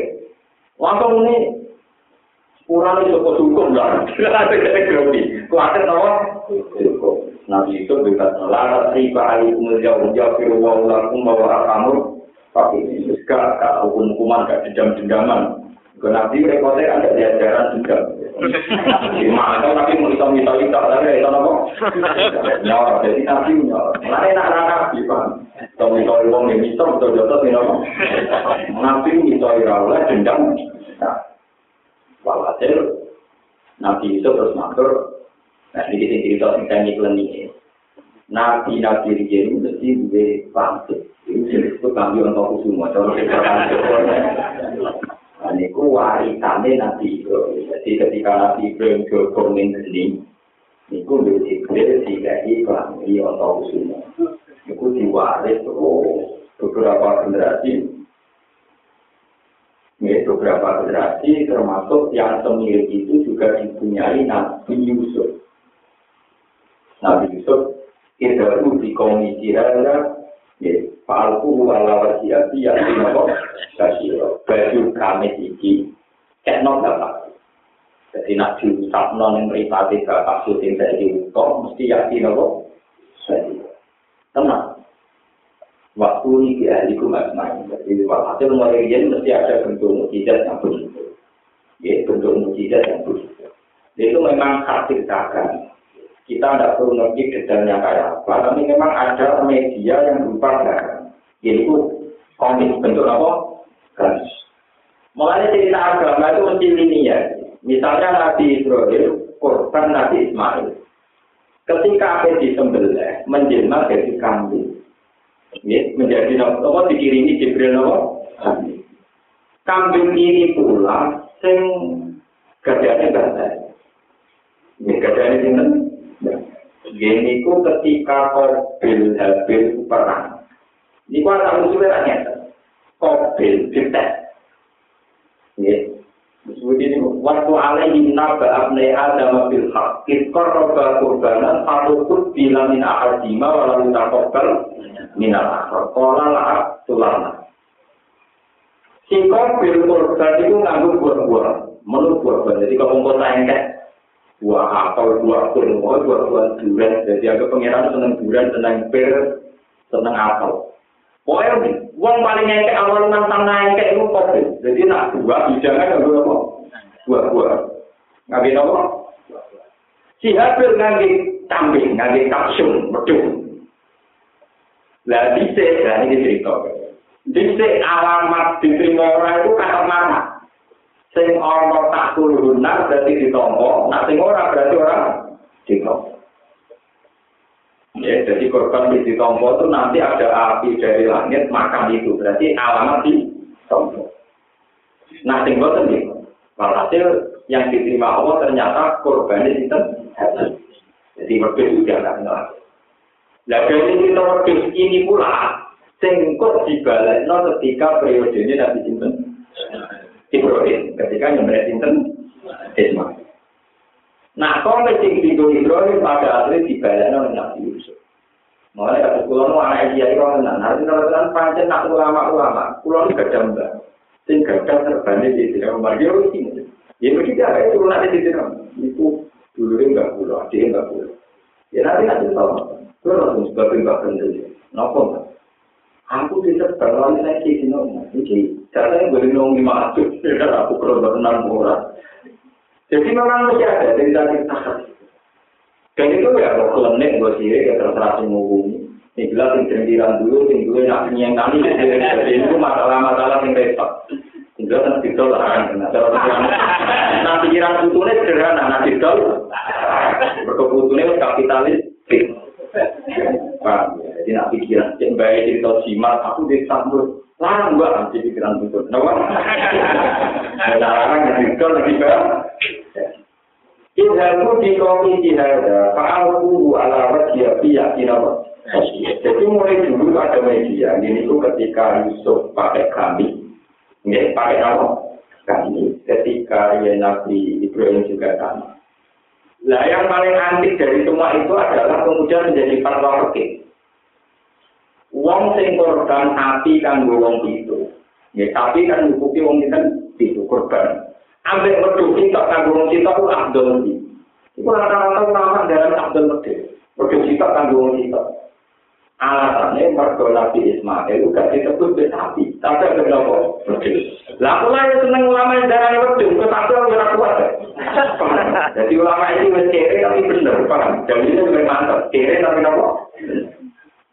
A: Langsung ini kurang itu kok hukum lah. (laughs) Ada kita grogi. Kuatir tahu? Nabi itu bebas melarang riba alikumul jauh jauh firu wa ulakum bawa kamu tapi ini juga hukum hukuman gak dendam dendaman ke Nabi rekodnya ada di ajaran dendam gimana Nabi mau hitam hitam hitam tapi itu apa? Nyawa jadi Nabi nyawa mana nak nak Nabi pak. Tong itu orang yang hitam betul betul ini apa? Nabi itu irawlah dendam nah walhasil Nabi itu terus matur. Nah, ini kita cerita tentang iklan ini. Nabi-nabi ini mesti gue pantut. Ini jenis itu kami untuk semua. Kalau kita Ini warisannya Nabi Ibrahim. Jadi ketika Nabi Ibrahim berkomen ini, ini gue Jibril sehingga iklan ini untuk semua. Ini diwaris oh, beberapa generasi ya, beberapa generasi termasuk yang semilir itu juga dipunyai Nabi Yusuf. Nabi Yusuf itu di komisi rada ya palku ala wasiati yang dinopo kasiro. Baju kami iki kenok dapat jadi nak diusap non yang meripati ke kasus yang saya diutok mesti yakin nopo? Tenang. Waktu ini di ahli kumat main jadi walhasil mulai ini mesti ada bentuk mujizat yang begitu. Ya bentuk mujizat yang begitu. Itu memang hasil dagang kita tidak perlu ngerti detailnya kayak apa, tapi memang ada media yang berupa barang, yaitu komik bentuk apa? Garis. Mulanya cerita agama itu mesti linear. Misalnya Nabi Ibrahim, korban Nabi Ismail. Ketika apa disembelih, menjelma jadi kambing. Ya, menjadi apa dikirimi Jibril apa? Kambing. Kambing ini pula sing gadanya gada. Ini gadanya sing Gini ku ketika Kobil Habil perang. Ini ku ada usulnya ternyata. Kobil dites. Ya. Kemudian waktu alaihi naba abnei adam bil haq ikor roba kurbanan fatukut bila min ahadima walau takokal minal akhir kola lah tulana si kobil kurban itu nganggur buah-buah menurut buah-buah jadi kalau mau tanya buah apel, buah kurma, buah buah durian. Jadi aku pengiran seneng durian, seneng pir, seneng apel. Pokoknya uang paling ngekek awal nantang ngekek itu kopi. Jadi nak buah bijangan kan apa? Buah-buah. Ngapain apa? Si Habil ngangge kambing, ngangge kapsul, medung. Lah bisa, lah ini cerita. Bisa alamat diterima orang itu kata marah. Sing ana tak tulunan berarti ditompo, nak sing ora berarti ora ditompo. Ya, jadi korban di ditompo itu nanti ada api dari langit makan itu, berarti alamat di tompo. Nah, sing boten nih, walhasil yang diterima Allah ternyata korban itu Jadi wedhus juga kan Nah, dari kita ini pula, sing kok dibalekno ketika periode ini Nabi Sinten Ibrahim ketika nyembelih sinten Ismail. Nah, kalau sing digo Ibrahim pada akhirnya dibalani oleh Nabi Yusuf. Mulai kata pulau nu anak dia itu orang Harus kita pancen nak ulama-ulama. Pulau nu gak mbak. Sing gak terbanding di sini. Mbak dia harus ini. Ya begitu ya, itu nanti di sini. Itu dulu enggak pulau, dia enggak pulau. Ya nanti nanti tahu. Terus langsung sebabin bahkan dulu. Nopo Aku bisa terlalu saya di sini. Jadi Caranya boleh nong lima ratus, aku perlu berenang murah. Jadi memang masih ada dari tadi Dan itu ya kalau klenik gue sih ya terserah semua bumi. Ini jelas yang cendiran dulu, yang dulu yang yang kami jadi itu masalah-masalah yang repot. Tinggal kan didol lah kan. Nah pikiran putune sederhana, nah didol. Berkebutune kapitalis. Pak, jadi nak pikiran, yang baik cerita simak, aku disambut. Larang gua nanti pikiran. Kenapa? (laughs) Ada larang yang itu lagi kan? Idhaku di kopi jihada, fa'alku ala wajia biya kinapa. Jadi mulai dulu ada media, ini tuh ketika Yusuf pakai kami, nggak pakai apa? Kami, ketika ya Nabi Ibrahim juga sama. Nah yang paling antik dari semua itu adalah kemudian menjadi fatwa fikih. Wong sing korban api kan wong itu. Ya tapi kan hukuki wong itu itu korban. Ambek wedhus kita kan wong kita ku abdul. Iku rata-rata nama dalam abdul wedhus. Wedhus kita kan wong kita. Alasannya mergo Nabi Ismail gak disebut besapi, tapi ada? Wedhus. Lah aku lah seneng ulama yang darahnya wedhus, tetapi ora kuat. Jadi ulama ini wis kere tapi bener, paham? Jadi ini mantap, kere tapi kenapa?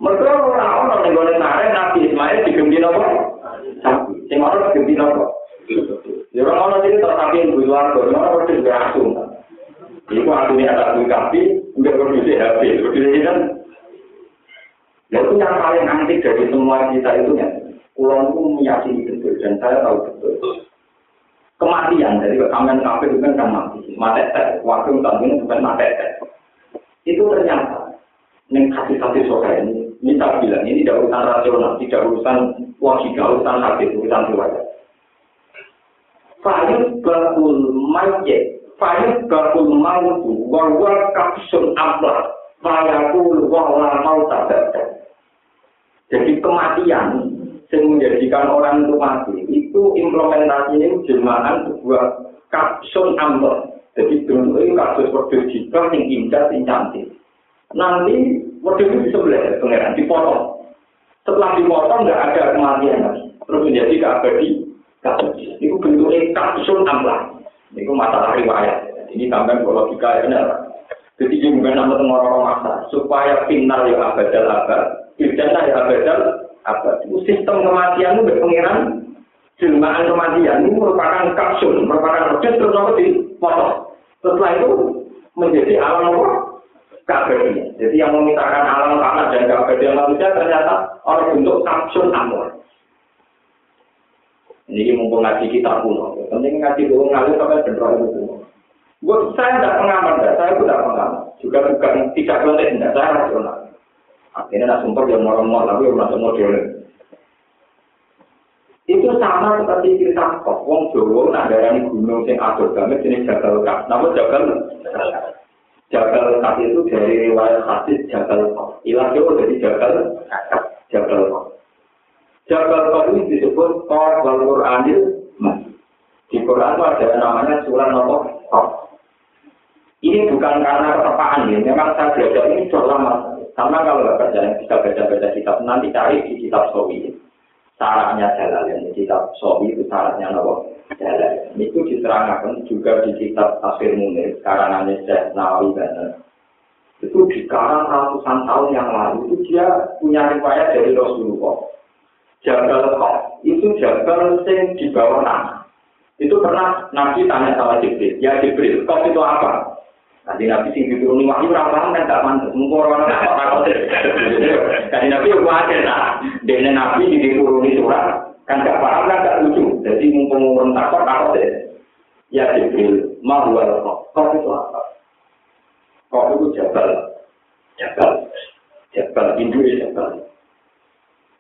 A: Mereka orang-orang yang boleh narik Nabi Ismail digembi nopo. Sing orang digembi nopo. Ya orang-orang ini tetapi yang luar orang orang itu berasum. Iku artinya ada tuh kapi, enggak produksi HP. Produksi kan. Ya itu yang paling antik dari semua kita itu ya. Pulau itu meyakini betul dan saya tahu betul. Kematian dari kekamen kafe itu kan mati. Mati waktu itu bukan mati Itu ternyata neng kasih-kasih sore ini ini tak bilang, ini tidak urusan rasional, tidak urusan logika, urusan hadis, urusan riwayat. Fayud bakul mayye, fayud bakul mautu, warwa kapsun ablah, fayakul wala mau tabata. Jadi kematian yang menjadikan orang itu mati, itu implementasinya jemaah sebuah kapsun ambar. Jadi bentuknya kasus produk jika yang indah, yang cantik. Nanti Waduh itu sebelah pangeran dipotong. Setelah dipotong nggak ada kematian lagi. Terus menjadi keabadi. Itu bentuknya kapsul amplah. Itu masalah riwayat. Ini tambah logika ya benar. Jadi ini bukan nama orang masa supaya final ya abadal abad, bidana ya abadal abad. Itu sistem kematian itu pangeran jelmaan kematian ini merupakan kapsul, merupakan roket terus dipotong. Setelah itu menjadi alam apa? Kabeh. Jadi yang memintakan alam tanah dan kabeh manusia ternyata orang bentuk kapsul amor. Ini mumpung ngaji kita kuno. Penting ngaji dulu ngalir sampai benar itu kuno. Gue saya tidak pengamat, saya tidak pengamat. Juga bukan tidak boleh tidak saya rasional. Akhirnya nak sumpah yang orang-orang tapi orang semua modern. Itu sama seperti cerita kok. Wong Jawa nak darani gunung sing atur banget jenis Jabal Kak. Nama Jabal Jabal Kaf itu dari riwayat hadis Jabal Kaf. Ilah itu dari Jabal Jabal Kaf. Jabal Kaf ini disebut Kaf wal Quranil Di Quran itu ada namanya surah nomor. Ini bukan karena ketepaan ya, memang saya belajar ini sudah lama. Karena kalau nggak kerja bisa baca-baca kitab, nanti cari di kitab Sowi. Syaratnya jalan, kitab Sowi itu syaratnya apa? Itu diterangkan juga di kitab Tafsir Munir, karangannya Syekh Nawawi Banner. Itu di karang ratusan tahun yang lalu, itu dia punya riwayat dari Rasulullah. Jabal Kok, itu jabal yang di bawah tanah. Itu pernah Nabi tanya sama Jibril, ya Jibril, kok itu apa? Nanti Nabi sing dituruni wahyu ora paham kan gak mantuk. Mengko ora apa takut. Kan (laughs) Nabi yo kuwatir nah. Dene Nabi dituruni surat kan gak paham kan gak lucu. Jadi mumpung urun takut takut deh. Ya Jibril, mau wal kok itu apa? Kok itu jabal. Jabal. Jabal Indonesia jabal.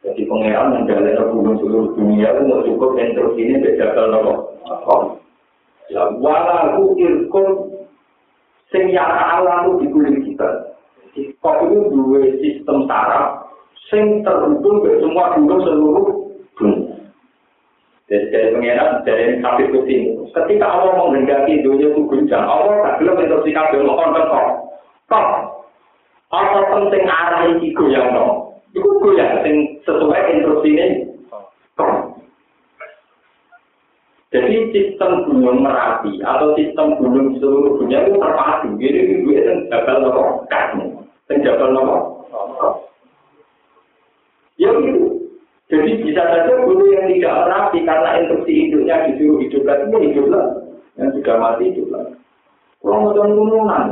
A: Jadi pengeran menjalani gunung seluruh dunia itu mau cukup instruksi ini jabal nopo. Ya walau irkun sing nyata Allah itu dikuling kita. Kok itu dua sistem saraf sing terhubung ke semua gunung seluruh. Jadi dari pengiran, dari kafir kucing. Ketika Allah menghendaki dunia itu guncang, Allah tak belum instruksi kafir, mau konten kok. Kok, apa penting arah ini goyang no? Itu goyang, sing sesuai instruksi ini. Jadi sistem gunung Merapi atau sistem gunung seluruh dunia itu terpadu. Jadi itu itu jabal nopo kamu, jabal nopo. Ya gitu. Jadi bisa saja hidupnya disuruh hidup lagi, ya hiduplah. Yang sudah mati hiduplah. Kalau mau gunungan,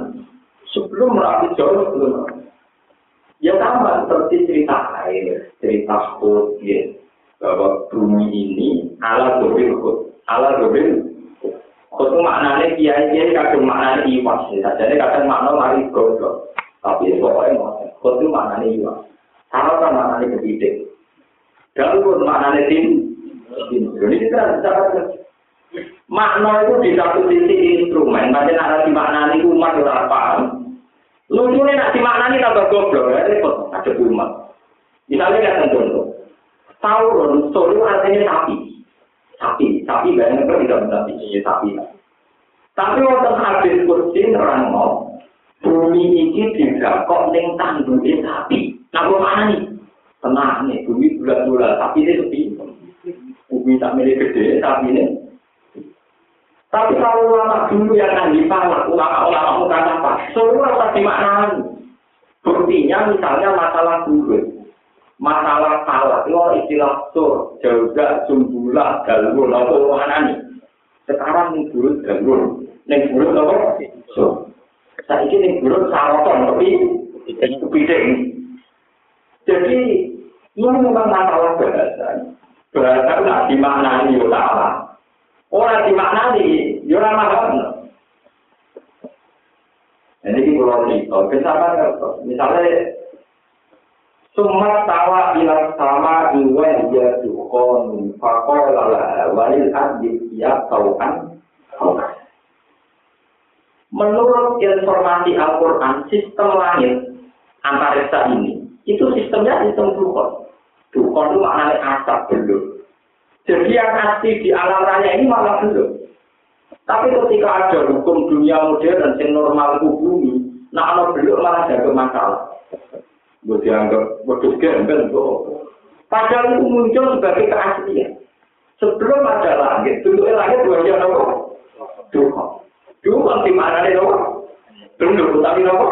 A: sebelum merapi jauh sebelum Ya sama seperti cerita air, cerita hut, ya. Bahwa bumi ini ala dobil hut ala dobel Kutu maknanya kiai-kiai kadang maknanya iwas. Jadi kadang makna mari goblok. Tapi pokoknya mau. Kutu maknanya iwas. Sama kan maknanya kebidik. Dan pun maknanya tim. Ini kita bicara Makna itu di satu sisi instrumen. Macam ada di maknanya umat orang paham. Lucunya nak dimaknani tambah goblok. Ya repot. Ada umat. Misalnya kan contoh. Tauron, solo artinya sapi. sapi, sapi banyak kan tidak benar ini sapi. Tapi waktu habis kursi mau bumi ini tidak kok neng tanduknya sapi. Nah, mana nih? Tenang nih, bumi bulat-bulat, tapi ini sepi. Bumi tak milik gede, tapi ini. Tapi kalau ulama dulu yang ahli falak, ulama-ulama muka apa? Semua harus dimaknani. Buktinya misalnya masalah bubur. masalah salah itu istilah sur juga jumlah galur apa mana nih sekarang nih guru galur nih guru apa so saya ini nih guru saroton tapi kepiting jadi ini memang masalah bahasa bahasa nggak dimaknani yo salah orang dimaknani yo ramah ini kalau cerita, kenapa misalnya Sumat tawa ila sama iwa ya dukon fakola la walil adib ya taukan. Menurut informasi Al-Quran, sistem langit antariksa ini, itu sistemnya sistem dukon. Dukon itu maknanya asap belum. Jadi yang asli di alam raya ini malah belum. Tapi ketika ada hukum dunia modern yang normal bumi, nah kalau belum malah ada masalah. gue dianggap wedus gembel padahal itu muncul sebagai keaslian. Sebelum ada langit bentuknya langit jam nopo dua dua di mana nih nopo belum tapi nopo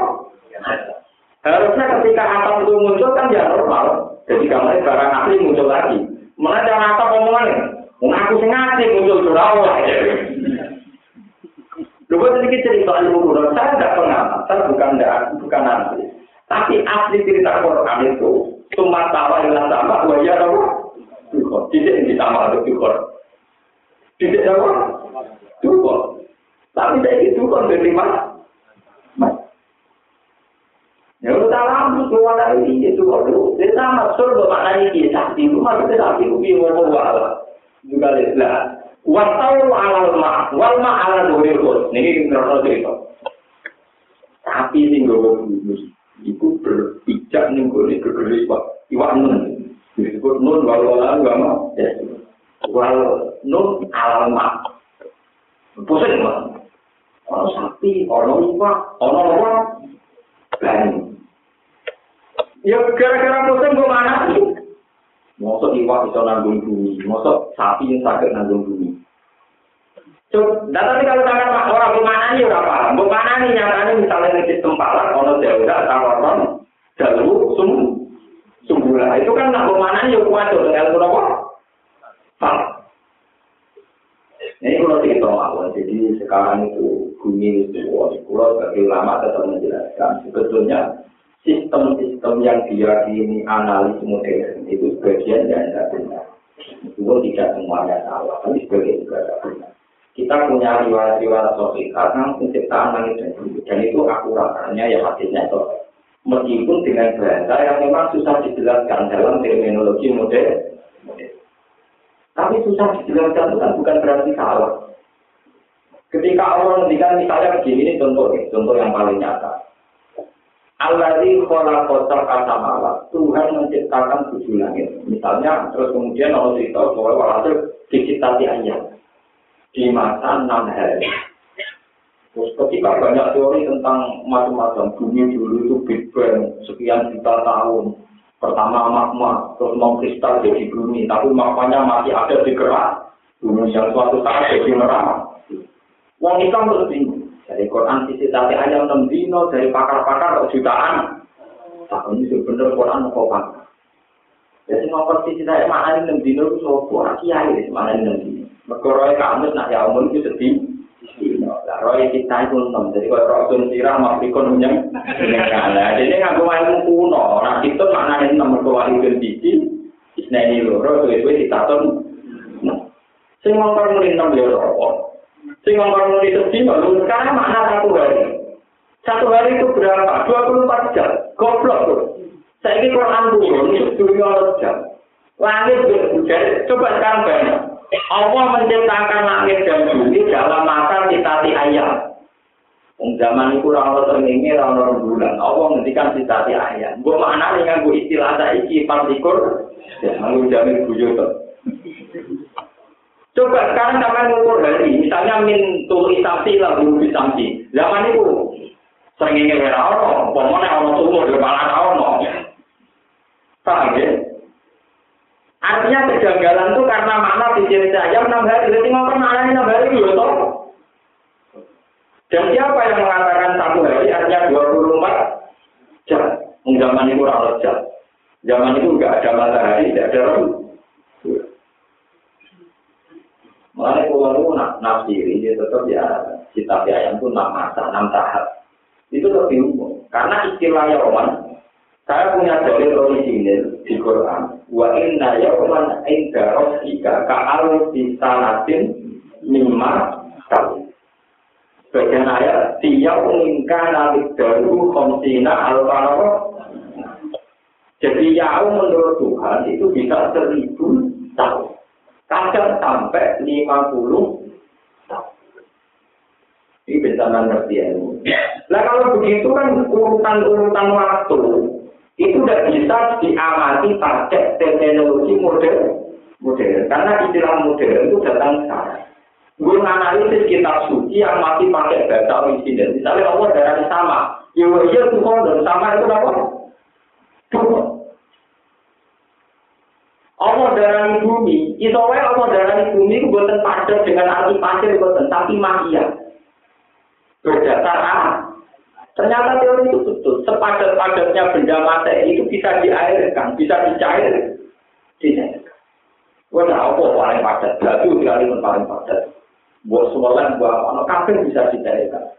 A: harusnya ketika atap itu muncul kan ya normal jadi kamar barang asli muncul lagi mana jangan atap omongannya ngaku sing asli muncul curah Lu sedikit cerita ilmu saya tidak pernah, saya bukan bukan asli. Tapi asli cerita Quran itu cuma tawa yang sama wajah apa? Tidak yang ditambah untuk dukor. Tidak apa? Dukor. Tapi dari itu kan dari? Ya udah lama keluar dari itu kalau dia sama surga maknanya dia sakti itu maksudnya sakti itu bingung wala juga lihat wasau alal ma wal ma ala dua ini ngerasa cerita. Tapi sih gue iku berpijak ning gone gegere iwak. Iwak nun. Disebut nun walau agama ya. Wal nun alama pusing mah ono sapi, ono iwak, ono apa? Banyu. Ya gara-gara musim gue mana? Mosok iwak bisa nanggung bumi, mosok sapi yang sakit nanggung bumi. Cuk, dan tapi kalau tangan orang bumana ini udah paham. Bumana ini nyatanya misalnya di sistem palak, ono tawaran, jalur, sum, sumbula. Itu kan nak bumana ini kuat tuh, dengan itu apa? Palak. Ini kalau cerita mawon, jadi sekarang itu bumi itu, kalau sebagai ulama tetap menjelaskan, sebetulnya sistem-sistem yang diyakini analis modern itu sebagian yang tidak benar. Itu tidak semuanya salah, tapi sebagian juga tidak benar. kita punya riwayat-riwayat sosial karena penciptaan langit dan bumi dan itu akurat karena ya itu meskipun dengan bahasa yang memang susah dijelaskan dalam terminologi modern. Tapi susah dijelaskan itu kan bukan berarti salah. Ketika Allah menghentikan misalnya begini ini contoh contoh yang paling nyata Alladzi khalaqata samawat Tuhan menciptakan tujuh langit. Misalnya terus kemudian Allah cerita bahwa walhasil diciptati ayat di masa enam hari. Terus ketika banyak teori tentang macam-macam bumi dulu itu Big Bang sekian juta tahun. Pertama magma, terus mau kristal jadi bumi, tapi magmanya masih ada di gerak. Bumi yang suatu saat jadi neraka. Wong Islam terus bingung. Dari Quran sisi tadi ayam enam dino dari pakar-pakar jutaan. Tapi ini sebenarnya Quran kok pakar. Jadi ngomong sisi tadi mana ini enam dino itu sopo, kiai mana ini enam dino. Mergo roe kamus nak ya umum itu sedih. Lah roe kita itu enam. Jadi kalau rasul sirah mau ikon menyang. Nah, jadi ngaku main kuno. Nah itu maknanya enam mergo wali dan biji. Isna ini loro suwe-suwe ditaton. Sing ngomong muni enam ya rokok. Sing ngomong muni sedih baru sekarang makna satu hari. Satu hari itu berapa? 24 jam. Goblok tuh. Saya ini Quran turun, dunia jam. Langit berhujan, coba sekarang banyak. Allah menciptakan langit dan bumi dalam masa citati ayam. zaman itu orang terngenge orang bulan. Allah ngendikan citati ayam. Gue mana dengan gue istilah saiki partikur. Ya, lalu jamin bujo Coba sekarang sampai ngukur hari, misalnya min tuli samsi lah bulu samsi. Zaman itu sering ingin orang, pokoknya orang sumur di kepala orang. Paham ya? Artinya kejanggalan itu karena makna pikir saya enam hari. Jadi ngomong makna enam hari itu toh. Dan siapa yang mengatakan satu hari artinya 24 jam? Zaman itu kurang jam. Zaman itu enggak ada matahari, tidak ada rabu. Mengenai pulau itu nak nafsiri, dia tetap ya kitab ayam itu enam masa, enam tahap. Itu lebih umum. Karena istilahnya Roman, saya punya dalil orisinil di Quran. Wa inna yawman inda rabbika ka'al bisanatin mimma kali. Bagian ayat, tiap ingka nalik daru khomsina al Jadi yau menurut Tuhan itu bisa seribu. Kadang sampai lima puluh tahun. Ini bisa ngerti ya. Nah kalau begitu kan urutan-urutan waktu itu tidak bisa diamati pakai teknologi modern. modern. Karena istilah modern itu datang sekarang. Gue menganalisis kitab suci yang masih pakai bahasa orisinal. Misalnya Allah darah sama. Ya iya Tuhan sama itu apa? Tuhan. Allah darah bumi. Itu Allah darah bumi itu buatan padat dengan arti pasir buatan. Tapi magia. Berdasar Ternyata teori itu betul. Sepadat-padatnya benda materi itu bisa diairkan, bisa dicair. Dicairkan. Wah, apa paling padat? Batu pun paling padat. Buat semuanya, buat apa? Kafe bisa dicairkan.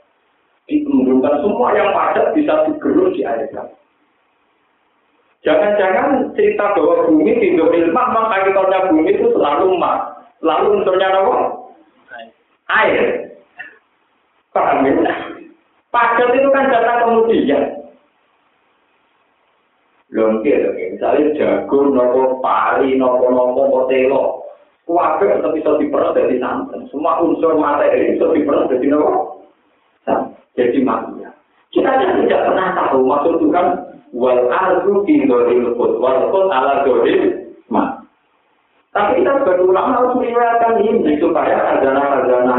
A: Menurunkan semua yang padat bisa digerus diairkan. Jangan-jangan cerita bahwa bumi tidur ilmah, maka kita bumi itu selalu emas. Selalu unsurnya apa? Air. Paham ya? Padat itu kan datang kemudian. Longke, misalnya jagung, nopo pari, nopo nopo potelo, kuabe tetap bisa diperas dari santan. Semua unsur materi bisa diperas dari nopo, jadi manusia. Kita kan tidak pernah tahu maksud Tuhan wal ardu dzalil qut wal qut ala dzalil ma. Tapi kita sebagai ulama harus meriwayatkan ini supaya sarjana-sarjana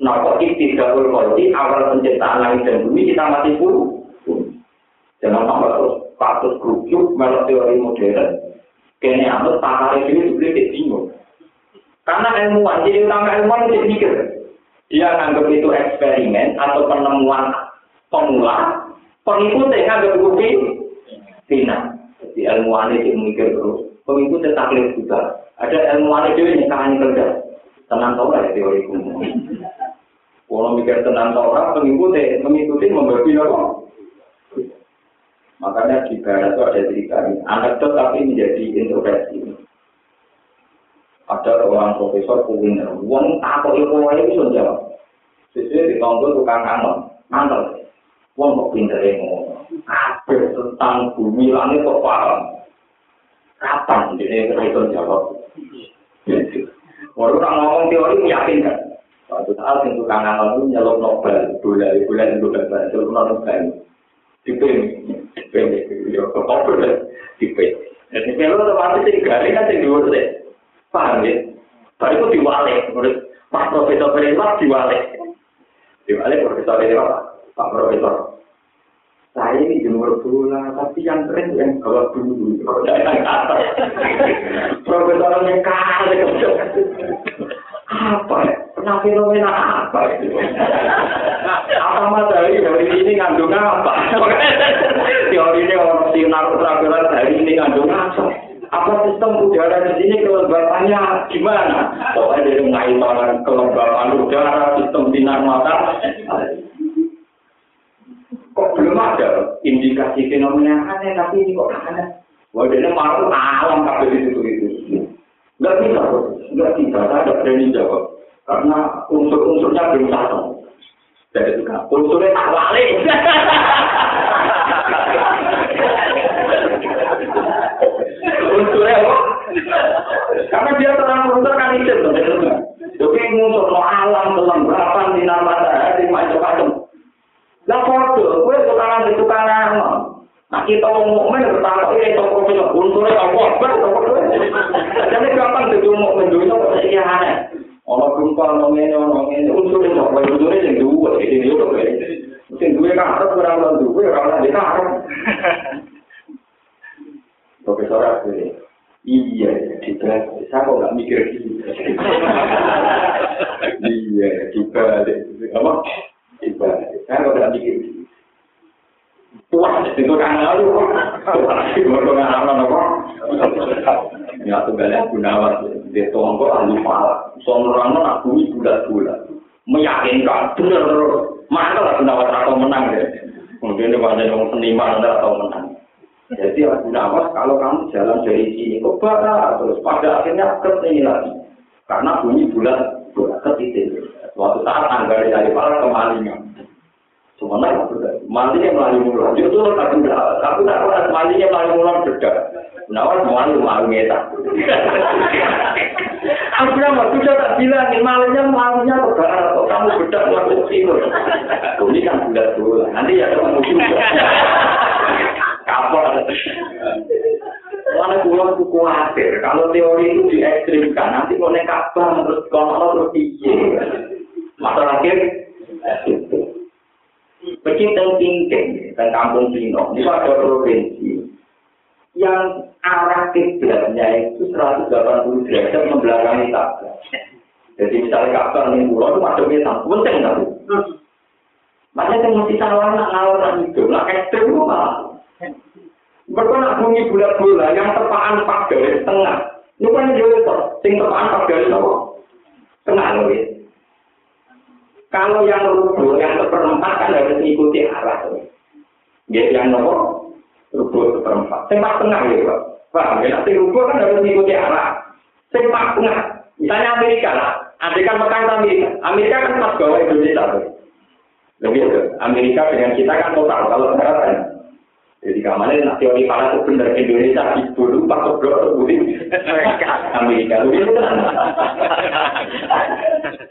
A: kok iktidakul kolti, awal penciptaan langit dan bumi, kita mati puluh. Jangan sampai terus patut kerucut, melok teori modern. Kayaknya anut pakar ini juga bingung. Karena ilmuwan, jadi utama ilmuwan itu mikir. Dia anggap itu eksperimen atau penemuan pemula, pengikutnya nganggap bukti Tina. Jadi ilmuwan itu mikir terus. Pengikutnya taklif juga. Ada ilmuwan itu yang kangen kerja. Tenang tau lah teori kumu. Kalau mikir tenang tau orang, pengikutnya, mengikuti membagi apa? Makanya di barat itu ada cerita ini. Anekdot tapi menjadi introversi. Ada orang profesor kuliner, uang takut itu itu sudah jawab. Sesuai di tukang kangen, mantel. Uang kok pinter ngomong. Apa tentang bumi langit kok paham? Kapan dia itu jawab? Walau orang ngomong teori meyakinkan. Suatu saat yang tukang kangen itu nyelok Nobel, bola, bola itu Nobel, itu Nobel. Dipin, dipin, ya, kok dipin. Jadi kalau otomatis ini garing kan yang diurut deh. Paham ya? Baru itu diwalik, menurut Pak Profesor Perewa diwalik. Diwalik Profesor Perewa, Pak Profesor. Saya ini jemur bola, tapi yang keren yang kalau dulu. Profesor yang kalah, apa ya? Pernah fenomena apa itu? apa matahari hari ini ngandung apa? (laughs) Teori ini orang sinar ultraviolet hari ini ngandung apa? apa sistem udara di sini kelembapannya gimana? Pokoknya dari mengaitan kelembapan udara, sistem sinar mata. Kok belum ada indikasi fenomena aneh, tapi ini kok aneh. Ini malu alam kabel itu itu. Enggak bisa, enggak bisa. Saya tidak berani jawab. Karena unsur-unsurnya belum satu. Jadi itu kan, unsurnya tak lalik. (laughs) unsurnya kok. Karena dia terang unsur kan itu. Jadi unsur alam, kelembapan, sinar matahari, macam-macam. Lah foto, gue tukaran di tukaran. Nah kita mau mukmin bertaruh ini toko punya unsurnya apa? Jadi gampang jadi mukmin dulu kok sekian aneh. Ono gempa, ono ini, ono ini, unsurnya apa? Unsurnya yang dua, ini dua. Mungkin dua kan harus berapa dua, kalau dia kan Profesor Asli, iya, kita, saya kok nggak mikir gitu. iya, kita, apa? Kita, kok nggak mikir gitu. Wah, itu kan lalu, kalau nggak apa ya tuh balik gunawan, dia tonggo ahli pala, soalnya nak bumi bulat-bulat, meyakinkan, bener, mana lah gunawan atau menang. Kemudian dia banyak orang seniman atau menang. Jadi Abu Nawas kalau kamu jalan dari sini ke barat terus pada akhirnya ke sini lagi. Karena bunyi bulan bulan ke titik. Suatu saat anggar dari para kemalingan. Sebenarnya malingnya melalui mulut. Itu tapi tidak. Tapi tidak pernah malingnya melalui mulut beda. Nawas malu malu ngeta. Abu Nawas sudah tak bilang malingnya malingnya ke barat. Kok kamu beda melalui timur. Ini kan bulan bulan. Nanti ya ketemu juga. kapal. Mana pulau itu khawatir, kalau teori itu diekstrimkan, nanti naik kapal, terus kalau terus piye. Masalah akhir, Begitu tinggi, dan kampung Cino, ini ada provinsi yang arah kiblatnya itu 180 derajat membelakangi Ka'bah. Jadi misalnya Ka'bah ini pulau itu masuknya sama, penting tapi. Makanya yang mesti salah nak ngawur itu, nak ekstrim itu malah. Mereka nak bunyi bola-bola yang tepaan empat garis tengah. Ini kan jauh itu, sing tepaan empat garis apa? Tengah loh Kalau yang rubuh, yang seperempat kan harus mengikuti arah. Ya, yang nomor rubuh seperempat. Sempat tengah ya, Pak. Paham ya? Nanti rubuh kan harus mengikuti arah. Sempat tengah. Misalnya Amerika lah. Adikan Mekah Amerika. Amerika kan pas bawah Indonesia. Lebih Amerika dengan kita kan total. Kalau sekarang kan jadi kamarnya nak teori mana oh, tuh benar Indonesia di dulu pak keblok kemudian Amerika lu itu kan.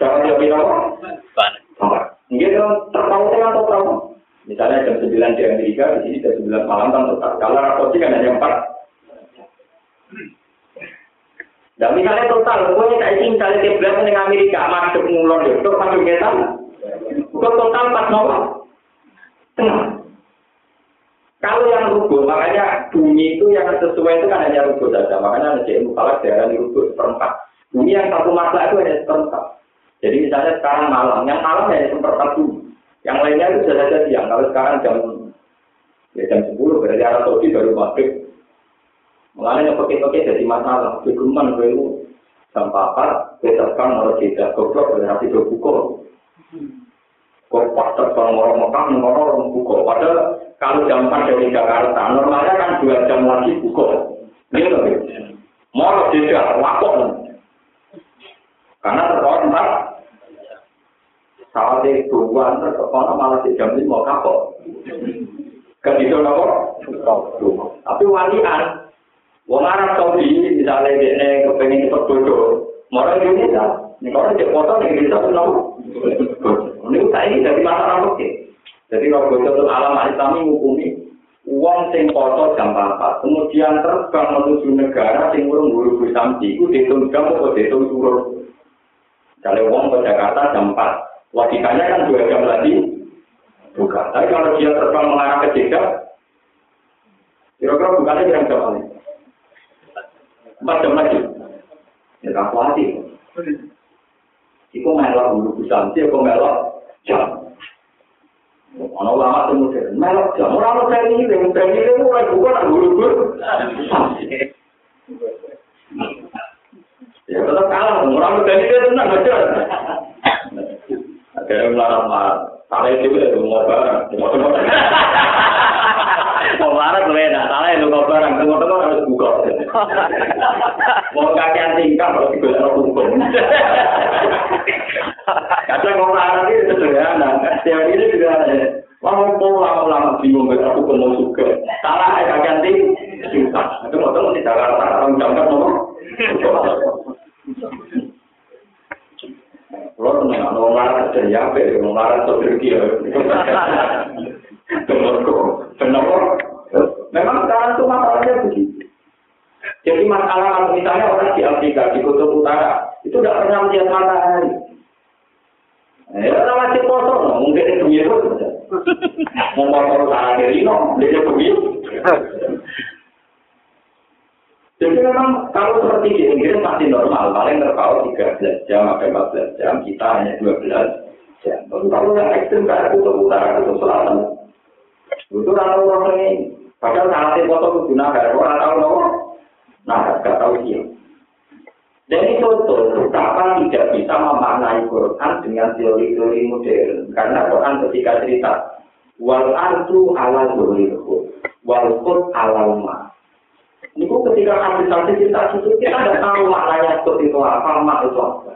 A: Jangan teori apa? Mungkin kalau terpaut dengan total. Misalnya jam sembilan di Amerika, di sini jam sembilan malam kan total. Kalau narkotik kan hanya empat. Dan misalnya total, pokoknya tak ingin cari tiap bulan di Amerika, masuk mulon, ya, itu masuk metal, total empat nol, tengah. Kalau yang rubuh, makanya bumi itu yang sesuai itu kan hanya rubuh saja. Makanya ada ilmu falak daerah rubuh seperempat. Bumi yang satu masalah itu hanya seperempat. Jadi misalnya sekarang malam, yang malam hanya seperempat bumi. Yang lainnya itu sudah saja siang. Kalau sekarang jam ya jam sepuluh, berarti arah Saudi baru maghrib. Mengenai pakai-pakai jadi masalah. Kegeman itu jam apa? Besarkan mau tidak goblok berarti berbuka. Kok pas terbang orang Mekah, orang buka. Padahal kalau jam 4 dari Jakarta, normalnya kan dua jam lagi buka. Ini loh. Mau tidak, wakok. Karena terbawa tempat. Saat itu duluan, terbawa malah di jam 5 kapok. Kan itu nopo? Tapi walian. Wong Arab Saudi, misalnya dia kepengen cepat bodoh. Mau Indonesia, ini kalau dia foto, ini bisa kenapa? Ini saya ini dari masalah oke. Jadi kalau bocor alam Islam menghukumi uang sing foto jam apa, kemudian terbang menuju negara sing urung guru Samsi, itu dihitung jam atau dihitung turun. Kalau uang ke Jakarta jam 4, logikanya kan dua jam lagi buka. Tapi kalau dia terbang mengarah ke Jeddah, kira-kira bukannya jam apa? Empat jam lagi. Ya tak khawatir. Iku melok guru Samsi, aku melok jam. Ono ulama sing modern, melok jam ora ono dari ini, dari ini mulai buka nang guru-guru. (laughs) Ya tetap kalah, ora ono dari ini tenang aja. Akhirnya melarang marah, salah itu ya mau barang, (laughs) mau marah gue enak, salah itu mau barang, tengok-tengok harus buka. (laughs) Mau kakean tingkah harus digosok hukum. Kadang marah ini sederhana, teori ini juga. Mau mau lama-lama bingung gak aku mau suka. Salah ya kakean tingkah. Itu mau tengok di Jakarta, orang jangkar nomor. Kalau tenang, mau marah kerja ya, mau marah sodriki ya. Kenapa? Memang sekarang itu masalahnya begitu. Jadi masalah misalnya orang di Afrika, di Kutub Utara, itu tidak pernah melihat matahari. Ya, orang masih kosong, mungkin itu biru saja. Mau kotor utara kiri, no, dia. Jadi memang kalau seperti di Inggris masih normal, paling terpaut 13 jam sampai 14 jam, kita hanya 12 jam. Kalau yang ekstrim kayak kutub utara, kutub selatan, itu orang ini. Padahal saat itu foto guna gak orang tahu loh. Nah, gak tahu dia. Itu betul, betapa tidak bisa memaknai Quran dengan teori-teori modern. Karena Quran ketika cerita, wal ardu ala zuhrihu, wal qud ala ma. Itu ketika habis-habis kita itu kita tidak tahu maknanya seperti itu apa, mak itu apa.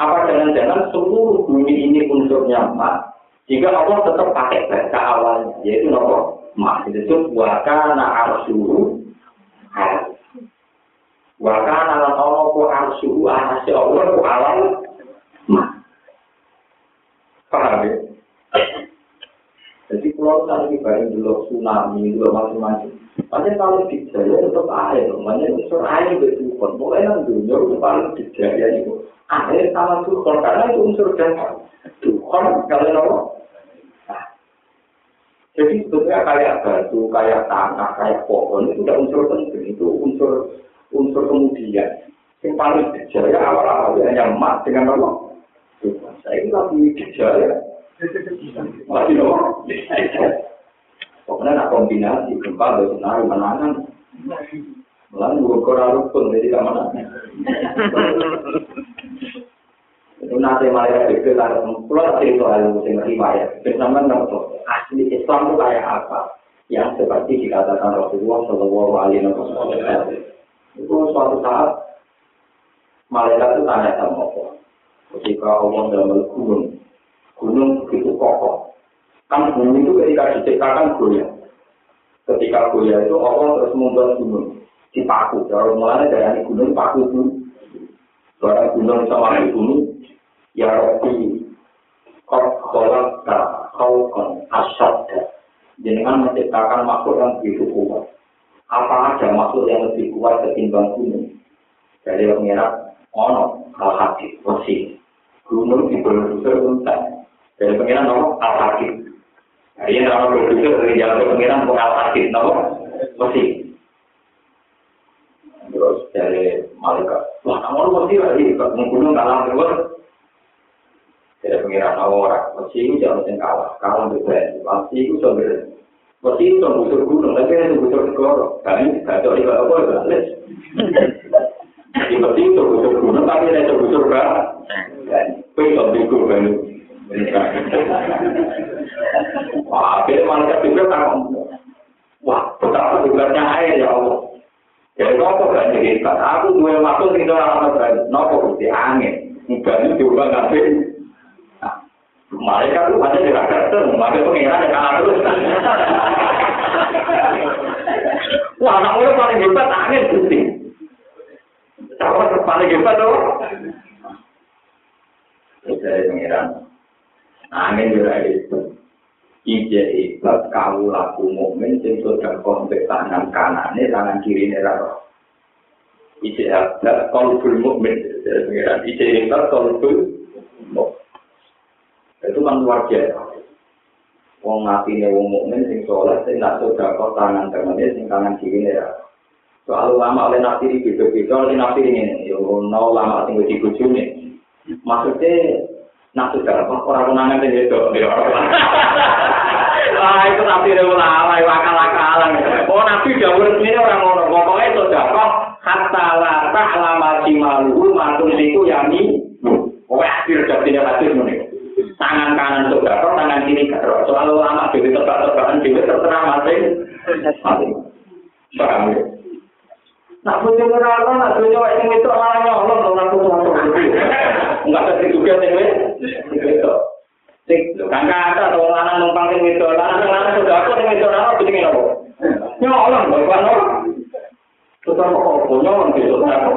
A: Apa jangan-jangan seluruh bumi ini unsurnya mak, jika Allah tetap pakai bahasa awalnya, yaitu nopo mak itu wakana arsuhu wakana lan Ku arsuhu anasi Allah ku awal mak. Paham ya? Jadi kalau tadi bareng dulu tsunami, dulu macam-macam. Makanya kalau di Jaya tetap air, makanya unsur air itu bukan. Mulai nang dunia itu paling di Jaya itu air sama Tuhan, karena itu unsur dasar. Tuhan kalau nopo Jadi sebetulnya kayak batu, kayak tanah, kayak pohon itu udah unsur penting, itu unsur unsur kemudian. Yang paling gejala awal-awal hanya emas dengan apa? Saya ini lagi gejala. Masih apa? Pokoknya nak kombinasi gempa dan tsunami menangan. Lalu gue kurang rukun jadi kemana? Itu nanti malaikat itu ada pulau cerita soal musim riwayat. Bersama ngerti asli Islam itu kayak apa? Yang seperti dikatakan Rasulullah Shallallahu Alaihi Wasallam. Itu suatu saat malaikat itu tanya sama Allah. Ketika Allah dalam gunung, gunung begitu kokoh. Kan gunung itu ketika diciptakan goyah. Ketika goyah itu Allah terus membuat gunung dipaku. Kalau mulanya dari gunung paku itu, Soalnya gunung sama gunung ya Rabbi kau kolak kau kon asad dengan menciptakan makhluk yang begitu kuat apa ada makhluk yang lebih kuat ketimbang gunung Dari pengiran, ono al-hakib, wasi. Gunung di produser untan. Dari pengiran, ono al-hakib. Hari ini ono produser dari jalan pengiran, ono al-hakib, ono wasi. Terus dari malaikat, wah kamu wasi lagi, gunung kalah terus. Dari pengiran, ono orang, wasi itu jangan kalah, kalah berbentuk, wasi itu sebenarnya. Mesti itu busur gunung, tapi itu busur segoro. Kami gak tahu itu apa. Jadi mesti itu busur gunung, tapi itu busur kan. Kue itu bingung kan. Wah, akhirnya malaikat juga takut. Wah, betapa tugasnya air ya Allah. Ya, nopo gak jadi hebat. Aku dua waktu tinggal alam berani. Nopo di angin. Mungkin juga ngasih Mereka tuh hanya tidak datang, mereka pengiran yang kalah terus. Wah, anak paling hebat, angin putih. Paling hebat tuh? Dari pengiran. Angin juga itu. Ije hebat, kamu laku momen, sing sudah kontak tangan kanannya, tangan kiri ini raro. Ije hebat, kolbul momen. Ije hebat, kolbul momen. itu kan luar biasa. Wong mati wong mukmin sing soleh sing nak kok tangan temennya sing tangan kiri ya. Soal lama oleh nabi di beda beda oleh nabi ini yo no lama sing di bujune. Maksudnya nak sudah kok orang konangan sing itu. Wah itu nabi itu lama wakal akalan. Oh nabi jauh ini orang ngono. Pokoknya sudah kok hatta lata lama cimalu matung siku yani. Pokoknya akhir jadinya hadir nih. tangan kanan untuk gator, tangan kiri gator. Soal lama jadi tebak-tebakan dewi terserah masing masing. Paham ya? Nak punya neraka, nak punya wajah itu orang nyolong, orang tuh tuh Enggak ada juga sih, itu. Sik, kan kata atau lanang numpang sing itu, lanang lanang sudah aku sing itu napa bikin apa? Nyolong, bukan apa? Tetap kok nyolong gitu, apa?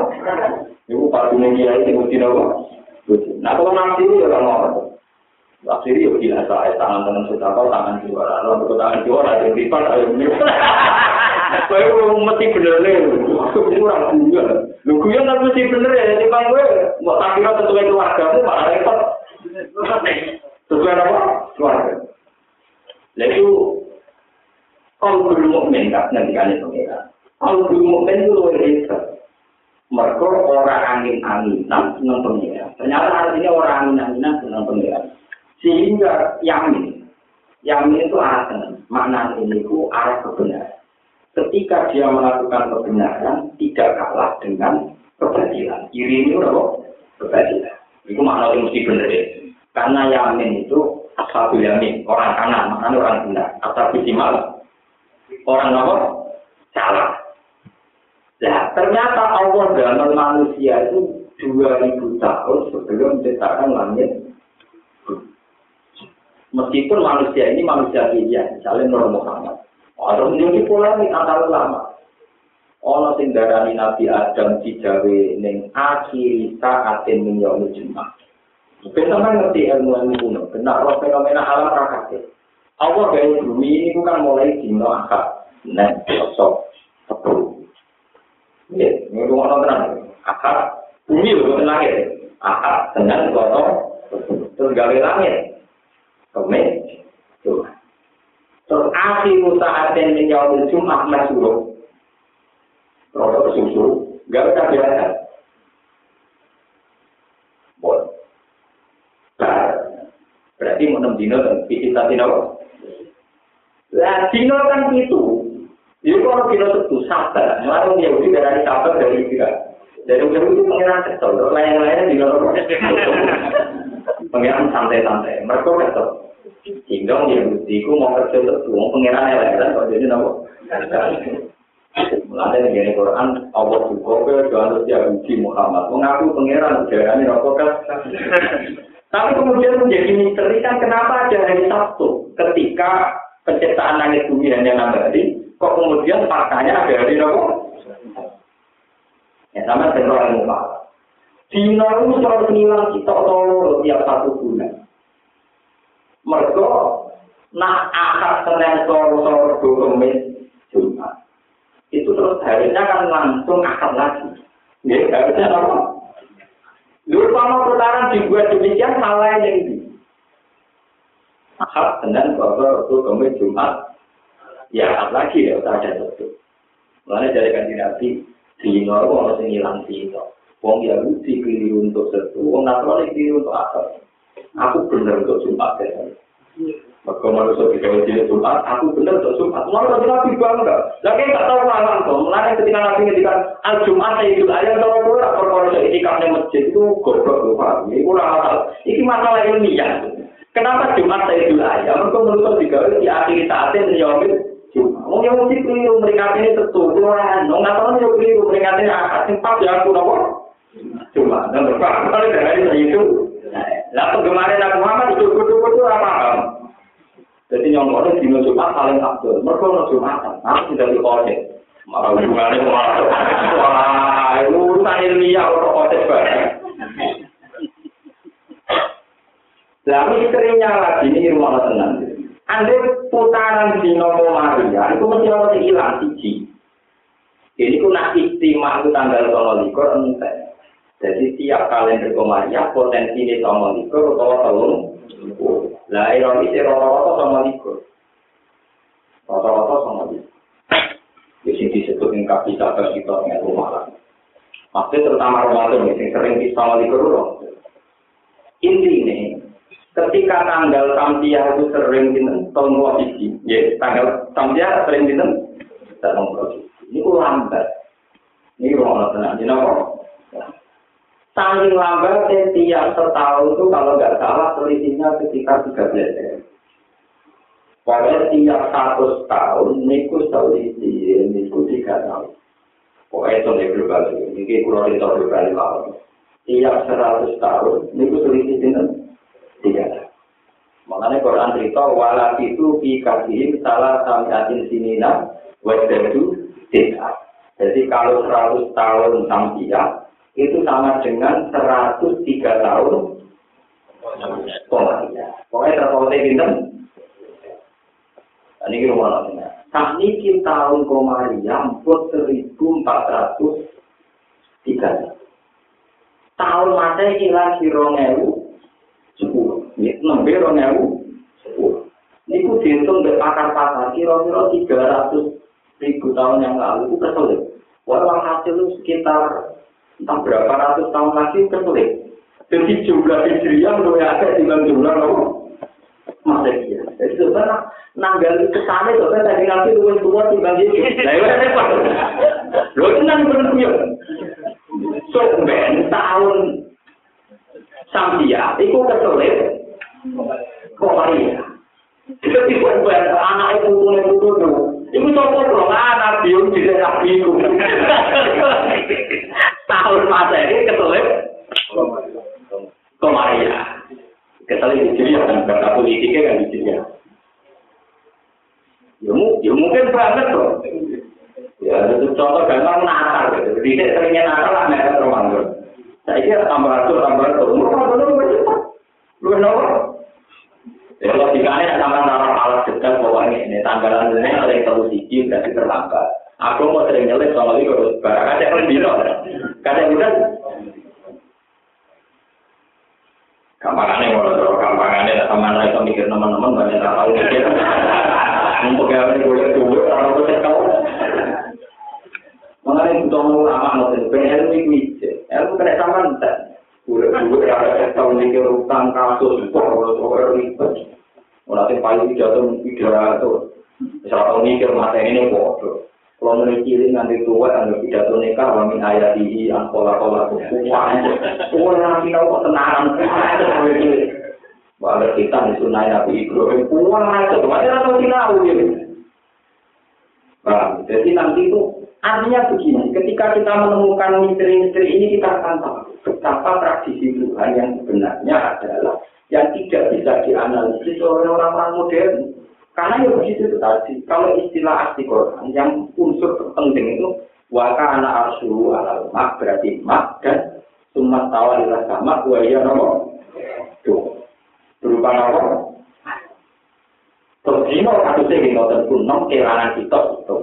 A: Ibu pak dunia kiai sing mesti apa? Nah, kalau nanti ya orang Akhirnya ya biasa, ya tangan tangan sudah kau tangan juara, untuk tangan juara ada lipat, ayo (laughs) menyebut. Kau mesti bener nih, kurang juga. Lu kuyon kan mesti bener ya, jadi bang gue mau tak kira sesuai keluarga tuh malah repot. Sesuai apa? Keluarga. Lalu kalau belum mukmin kan nanti kan itu. Kalau belum mukmin itu luar biasa. Mereka orang angin-anginan senang pengira. Ternyata artinya orang angin-anginan senang pengira. Sehingga yamin, yamin itu arah tenang. Makna ini itu arah kebenaran. Ketika dia melakukan kebenaran, tidak kalah dengan kebatilan. Iri ini apa? Kebatilan. Itu makna itu mesti benar ya. Karena yamin itu asal yamin, orang kanan, maknanya orang benar. Asal simal, orang apa? Salah. Nah, ternyata Allah dalam manusia itu 2000 tahun sebelum menciptakan langit Meskipun manusia ini manusia pilihan, misalnya Nur Muhammad. Ada menjadi polemik antara ulama. Ono sing darani Nabi Adam dijawe ning akhir saat min yaumil jumat. Benar ngerti ilmu ilmu kuno, benar roh fenomena alam rakate. Allah gawe bumi ini bukan mulai dino akad, nek besok sepuluh. Ya, ini rumah nonton akad bumi loh langit, akad dengan kotor terus gawe langit. kemis Jumat. Terus akhir saat yang menjawab Jumat masyuruh. Terus susu, gak usah biasa. Boleh. Berarti mau enam dino dan kita tidak Lah dino kan itu. Jadi kalau dino itu sabar, malah Yahudi dari sabar dari tidak. Dari Yahudi itu pengiran kesel, lain-lain dino pengiran santai-santai. Mereka kesel. Sehingga ya buktiku mau kerja untuk uang pengiran yang lain kok jadi nopo. Mulanya ini Quran Allah juga ke Tuhan Yahudi Muhammad mengaku pengiran ujaranya nopo kan. Tapi kemudian menjadi misteri kan kenapa ada hari Sabtu ketika penciptaan langit bumi hanya enam hari, kok kemudian faktanya ada hari nopo? Ya sama dengan orang muka. Dino itu selalu ngilang kita tolong tiap satu bulan. Mereka nak akad senen soro-soro kemis Jumat. Itu terus harinya kan langsung akad lagi. Ya, harusnya apa? Lu kalau putaran dibuat demikian salah yang ini. Ahad dengan bapak itu kemudian Jumat. Ya, lagi ya, tak ada itu. Mulanya dari kanji Nabi, di Norwo harus ngilang itu. Wong Yahudi keliru untuk satu, Wong Nasrani keliru untuk apa? Aku benar untuk Jumat ya. Maka manusia di kawin jenis Jumat, aku benar untuk Jumat. Malah nanti Nabi bangga. Lagi nggak tahu malam tuh. Mulanya ketika Nabi ngendikan al Jumat saya itu ayat tahu aku tak perkara itikaf di masjid itu goblok tuh pak. Ini kurang masalah. Ini masalah ilmiah. Kenapa Jumat saya itu ayat? Mereka manusia di kawin di akhir saatnya Jumat. Wong yang mesti keliru ini tentu. Kurang. Nggak tahu nih keliru mereka ini akad simpat ya aku nopo. Jumat. Dan berapa kali dari itu. Lah penggemar Nabi Muhammad itu kudu-kudu apa? Jadi yang mau di Jumat paling abdul. Mereka mau Jumatan. Nanti tidak dikode. Malah hubungannya malah. Wah, itu urusan ilmiah orang kode banget. Lah misterinya lagi ini rumah tenang. Anda putaran di Maria itu mesti harus hilang siji. Ini ku nak istimewa itu tanggal tolong likur entek. Jadi tiap kalender Maria potensi ini tolong likur atau tolong Lah ironis rata-rata sama likur. Rata-rata sama likur. Di sini disebut yang kapital kita dengan rumah Maksudnya terutama Ramadan yang sering di sama likur loh. Intinya, ketika tanggal Tampiah itu sering di tahun posisi, ya tanggal Tampiah sering di tahun posisi. Ini ku lambat. Ini rumah tenang. Ini apa? Saking lambat tiap setahun itu kalau nggak salah selisihnya sekitar 13 hari. Pokoknya tiap satu tahun, niku selisih, niku tiga tahun. Pokoknya itu nih global ini, kurang itu global lima Tiap seratus tahun, niku selisih dengan tiga tahun. Makanya Quran cerita, walat itu fi kasihim salah samiatin sinina, wajadu tidak. Jadi kalau seratus tahun sampai itu sama dengan 103 tahun Komaria. Pokoknya terpautnya bintang. Ini kita mau nanya. Saat ini tahun Komaria, 1403. Tahun masa hilang di Rongewu, 10. Ini 6 Rongewu, 10. Ini ku dihitung dari pakar-pakar, kira-kira 300 ribu tahun yang lalu, itu kesulit. Walau hasil sekitar entah berapa ratus tahun lagi kesulit. Jadi jumlah hijriah lebih ada dengan jumlah apa? Masehi. Jadi sebenarnya nanggal itu itu kan tadi nanti lu tua timbang itu. Nah itu apa? Lo tenang benar So ben tahun Sambia itu kesulit. Kok ya? Jadi buat anak itu punya putu Iku sopo dong anak biung di daerah biung. Tahun masa ini ketulis. Komaria. Ketulis di sini kan kata politiknya kan di sini. Ya, ya mungkin banget tuh. Ya, itu contoh gampang Natal gitu. Jadi seringnya Natal lah mereka Ramadan. Saya kira tambah ratus, tambah ratus. Murah, benar, benar. Lu kenapa? Ya logikanya sama naruh alat detail pokoknya ini tanggalan ini ada yang terlalu siji berarti terlambat. Aku mau sering nyelip sama itu barang aja kan biro. Kadang bukan. Kampangannya mau terus kampangannya sama mereka mikir teman-teman banyak tak tahu mikir. Untuk yang ini boleh dulu orang itu tahu. Mengenai butuh ulama mau PL ini ilmu kena sama entar. Gue ada tahu mikir utang kasus, kalau soal ribet. Mulai paling pidato pidato. Misal tahu mikir masa ini bodoh. Kalau mulai cilik nanti tua tangga pidato nikah, kami ayat di angkola kola kukuan. Tua nanti. Bahwa kita di sunai Nabi Ibrahim, kuat aja. Macam tahu tahu gitu. Jadi nanti itu Artinya begini, ketika kita menemukan misteri-misteri ini, kita akan tahu betapa tradisi Tuhan yang sebenarnya adalah yang tidak bisa dianalisis oleh orang-orang modern. Karena ya begitu itu tadi. Kalau istilah asli Quran yang unsur terpenting itu waka anak arsulu alal mak berarti mak dan sumat tawalilah sama buaya nomor tuh berupa terus ini mau kasusnya gini tentu nom kelanan kita itu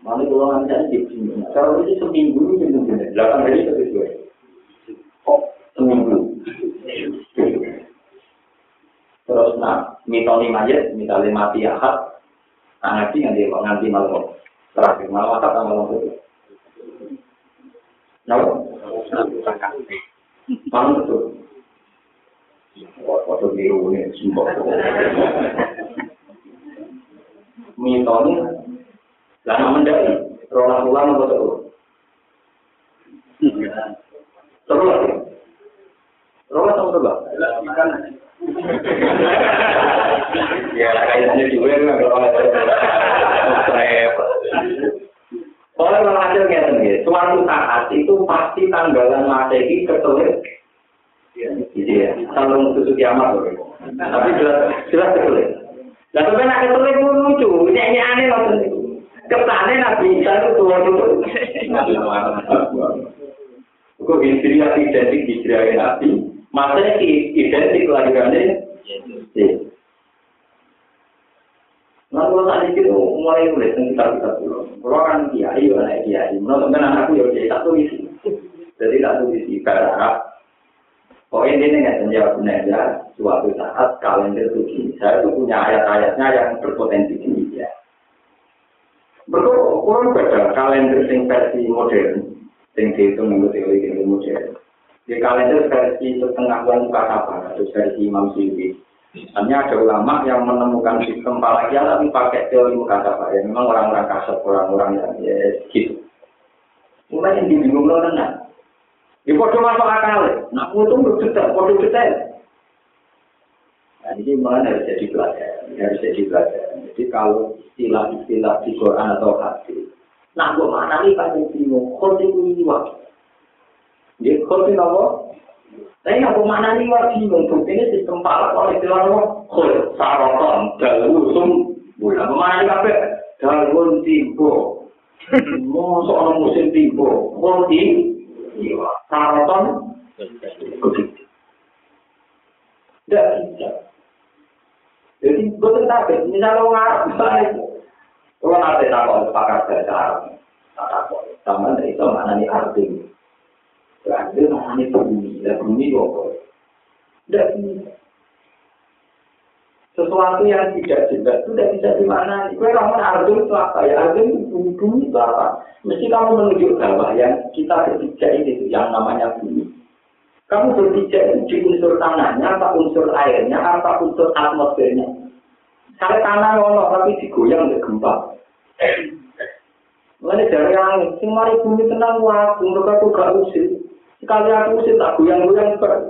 A: Mana kalau nanti di sini, kalau ini seminggu ini mungkin delapan hari sesuai. Oh, seminggu. Terus nah, mitoni mayat, misalnya mati akad, nah ngaji nganti nganti malam terakhir malam sama malam itu. Nah, malam itu. Waktu biru ini sumpah. Mitoni, lama mendaki, rola ulang apa terus? Terus, rola sama terus. Ya kayaknya juga nggak Soalnya hasil kayak gini, suatu saat itu pasti tanggalan masehi ketelir, gitu ya, kalau susu kiamat loh. Tapi jelas jelas ketelir. Nah tapi nak ketelir itu lucu, ini aneh loh. Kesannya Nabi Isa itu tua itu. Kok hijriah identik hijriah Nabi, Maksudnya identik kelahirannya. Nah, kalau tadi itu mulai nulis tentang kita dulu. Kalau kan kiai, mana kiai. Menurut teman aku ya jadi satu isi. Jadi satu isi karena Poin ini nggak menjawab ya, suatu saat kalender itu saya itu punya ayat-ayatnya yang berpotensi tinggi ya. Betul, kurang beda kalender sing versi modern, sing dihitung menurut teori modern. Di kalender versi setengah bulan muka kabar, atau versi Imam Syuuti. Hanya ada ulama yang menemukan sistem falakian tapi pakai teori kabar. Ya, memang orang-orang kasar, orang-orang yang ya, gitu. Mulai yang dibingung lo tenang. Di foto masuk akal, nak foto detail, foto detail. Nah, ini memang harus jadi pelajaran, harus jadi pelajaran. Jadi kalau istilah-istilah di Quran atau hadis, nah gue mana nih kan bingung, kau itu waktu. Dia kopi nopo. Tapi aku mana nih wajib untuk ini sistem palak oleh istilah nopo. Kol saroton dalusum. Bulan mana nih kafe? Dalun timbo. Mau soal musim timbo. Kol tim. Saroton. Tidak bisa. Jadi betul tak? Misalnya orang Arab baik. Kalau nanti takut pakar bahasa Arab, tak takut. Sama itu mana nih artinya? Berarti namanya bumi, dan bumi apa? Tidak. Sesuatu yang tidak jelas itu tidak bisa dimana. Kue kamu arjun itu apa ya? Arjun bumi, bumi itu apa? Mesti kamu menunjuk bahwa yang kita berpijak itu yang namanya bumi. Kamu berpijak itu unsur tanahnya, apa unsur airnya, apa unsur atmosfernya. Kalau tanah ngono tapi digoyang di gempa. Mulai dari sing mari bumi tenang waktu, untuk aku gak usir. Sekali aku sih tak goyang-goyang ber.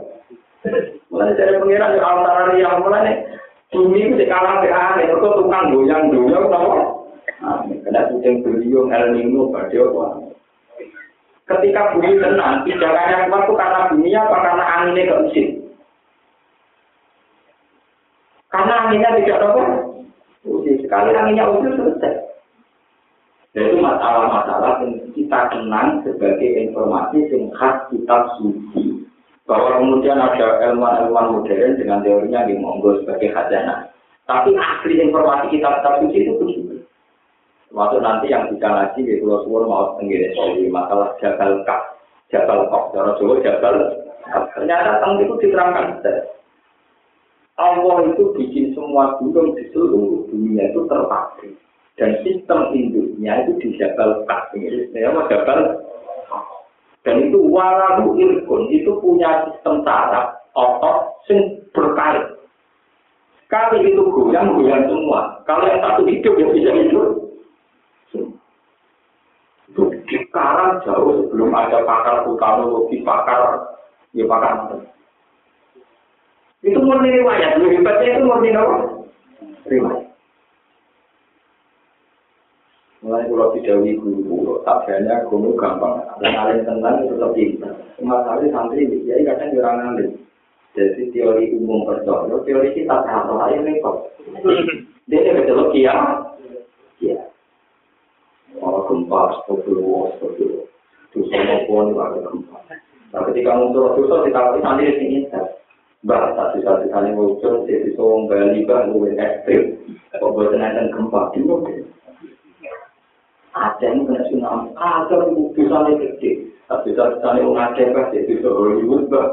A: Mulai dari pengiran yang antara yang mulai bumi itu sekarang aneh, itu tukang goyang-goyang tau. Kena kucing beliau El Nino pada? Ketika bumi tenang, pijakannya kuat itu karena bumi apa karena anginnya ke mesin. Karena anginnya tidak apa? Sekali anginnya usil selesai. Itu masalah-masalah yang kita kenang sebagai informasi yang khas kitab suci. Bahwa kemudian ada ilmuwan-ilmuwan modern dengan teorinya di monggo sebagai khazanah. Tapi asli informasi kitab-kitab suci itu begitu. Waktu nanti yang bisa ngaji di Pulau Suwon mau tenggiri soal masalah jagal kak, jagal kok, cara Jawa jagal. Ternyata tentang itu diterangkan. Allah itu bikin semua gunung di seluruh dunia itu terpatri dan sistem induknya itu di Jabal ya mau Jabal dan itu warahu irkun itu punya sistem saraf otot sing berkait. Kali itu goyang goyang semua. Kalau yang satu hidup ya bisa hidup. Itu sekarang jauh sebelum ada pakar vulkanologi, pakar ya pakar. Itu murni riwayat, lebih itu murni apa? Riwayat. Mulai kalau didawi guru guru, takjanya guru gampang. Dan alim tentang itu tetap pintar. Masalah santri, jadi kadang kurang ngambil. Jadi teori umum percaya, teori kita tahu aja repot. Dia ini betul kia, kia. Oh gempa, astagfirullah, astagfirullah. Dosa maupun ada gempa. Nah ketika muncul dosa, kita harus santri di sini. Mbak, satu-satu kali muncul, jadi bisa Bali, Mbak, gue ekstrim. Kok buat kenaikan gempa, di mobil. Aceh ini kena tsunami. Aceh itu bisa gede. Tapi bisa-bisa orang Aceh kan jadi bisa Hollywood, Mbak.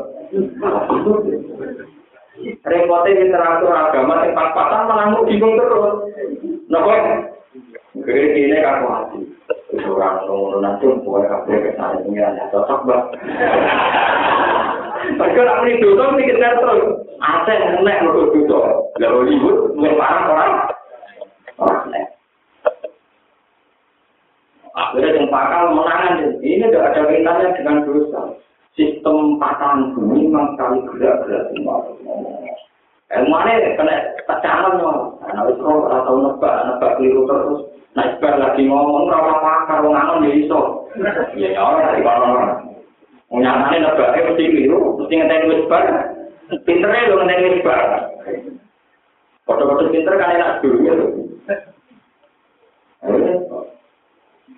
A: Repotnya literatur agama yang pas-pasan malah mau bingung terus. Kenapa? Gede ini kan hati. Orang ngomong nanti, pokoknya kabel kesana pengiran ya cocok, Mbak. Mereka nak muni dosa kejar terus. Aceh nek mergo dosa. Lah Hollywood luwih parah orang. Orang. Akhirnya yang pakal menangan ini tidak ada kaitannya dengan dosa. sistem patahan bumi memang sekali gerak-gerak semua. Ilmuannya kena tecanan no. Nah, wis kok ora tau nebak, nebak keliru terus. Nah, ibar lagi ngomong ora apa-apa karo ngangon ya iso. Ya ya ora dari kono. Nyatane nebake mesti keliru, mesti ngenteni wis bar. Pintere lho ngenteni wis bar. Foto-foto pinter kan enak dulu.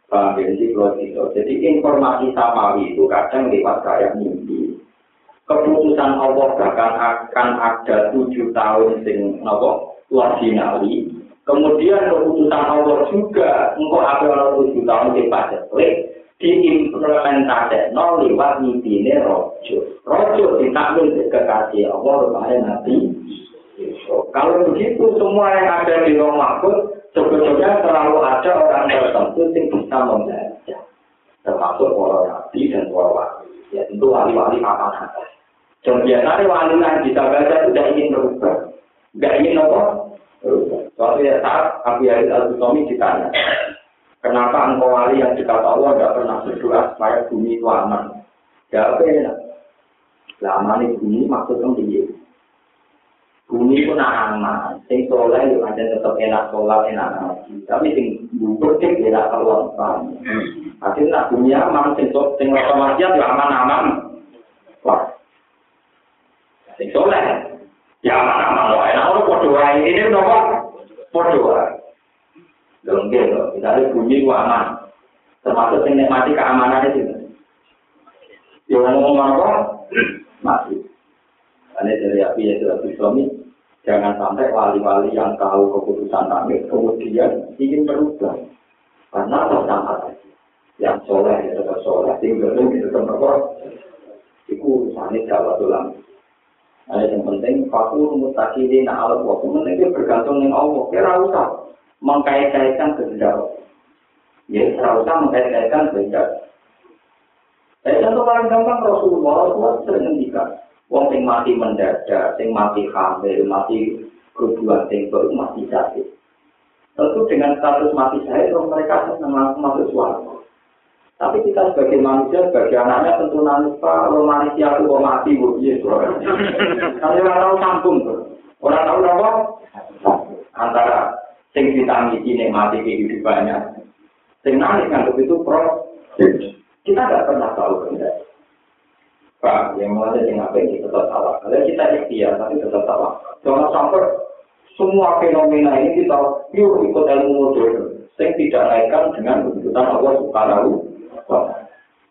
A: Paham ya, jadi Jadi informasi samawi itu kadang lewat kayak mimpi. Keputusan Allah bahkan akan ada tujuh tahun sing nopo ordinali. Kemudian keputusan Allah juga engkau ada tujuh tahun di padet diimplementasi no lewat mimpi ini rojo. Rojo ditakwil kekasih Allah kepada Nabi. Kalau begitu semua yang ada di Roh Mahfud sebetulnya selalu ada orang tertentu yang bisa membaca termasuk para nabi dan para wali. Ya tentu wali-wali apa apa dan biasanya wali yang bisa baca tidak ingin berubah tidak ingin apa? Suatu ya saat Abu Yazid al-Bustami ditanya kenapa engkau wali yang dekat Allah tidak pernah berdoa supaya bumi itu aman? Ya apa ya? Lama nih bumi maksudnya begini. Bumi pun aman, sing soleh yo aja tetap enak sholat enak ngaji, tapi sing bubur cek enak keluar pan. Akhirnya nak bumi aman, sing sok sing rasa maksiat yo aman aman. Wah, sing soleh ya aman aman loh, enak lo podo wae ini nopo podo wae. Dalam gitu, misalnya bumi ku aman, termasuk sing nikmati keamanan itu. Yo ngomong apa? Mati. Ini dari api ya sudah suami, jangan sampai wali-wali yang tahu keputusan kami kemudian ingin berubah. Karena sama saja. Yang soleh ya tetap soleh, tinggal itu tetap berbuat. Itu urusannya Jawa tulang. Nah, yang penting, fakul mutakidina alat waktu penting itu bergantung dengan Allah. Kira usah mengkait-kaitkan kehendak Ya, kira usah mengkait-kaitkan kehendak. Saya contoh paling gampang Rasulullah, Rasulullah sering ngendikan, Wong sing mati mendadak, sing mati hamil, mati kerubuhan sing baru mati sakit. Tentu dengan status mati saya, mereka senang masuk suara. Tapi kita sebagai manusia, sebagai anaknya tentu pak, kalau manusia itu mau mati, bu, iya Kalau orang tahu sambung orang tahu apa? Antara sing ditangisi ini mati kehidupannya, sing nangis nganggap itu pro. Kita tidak pernah tahu benar. Pak, yang mulai dari apa ini tetap salah. Kalau kita ikhtiar, tapi tetap salah. Jangan sampai semua fenomena ini kita yuk ikut ilmu modern. Yang tidak naikkan dengan kebutuhan Allah Subhanahu wa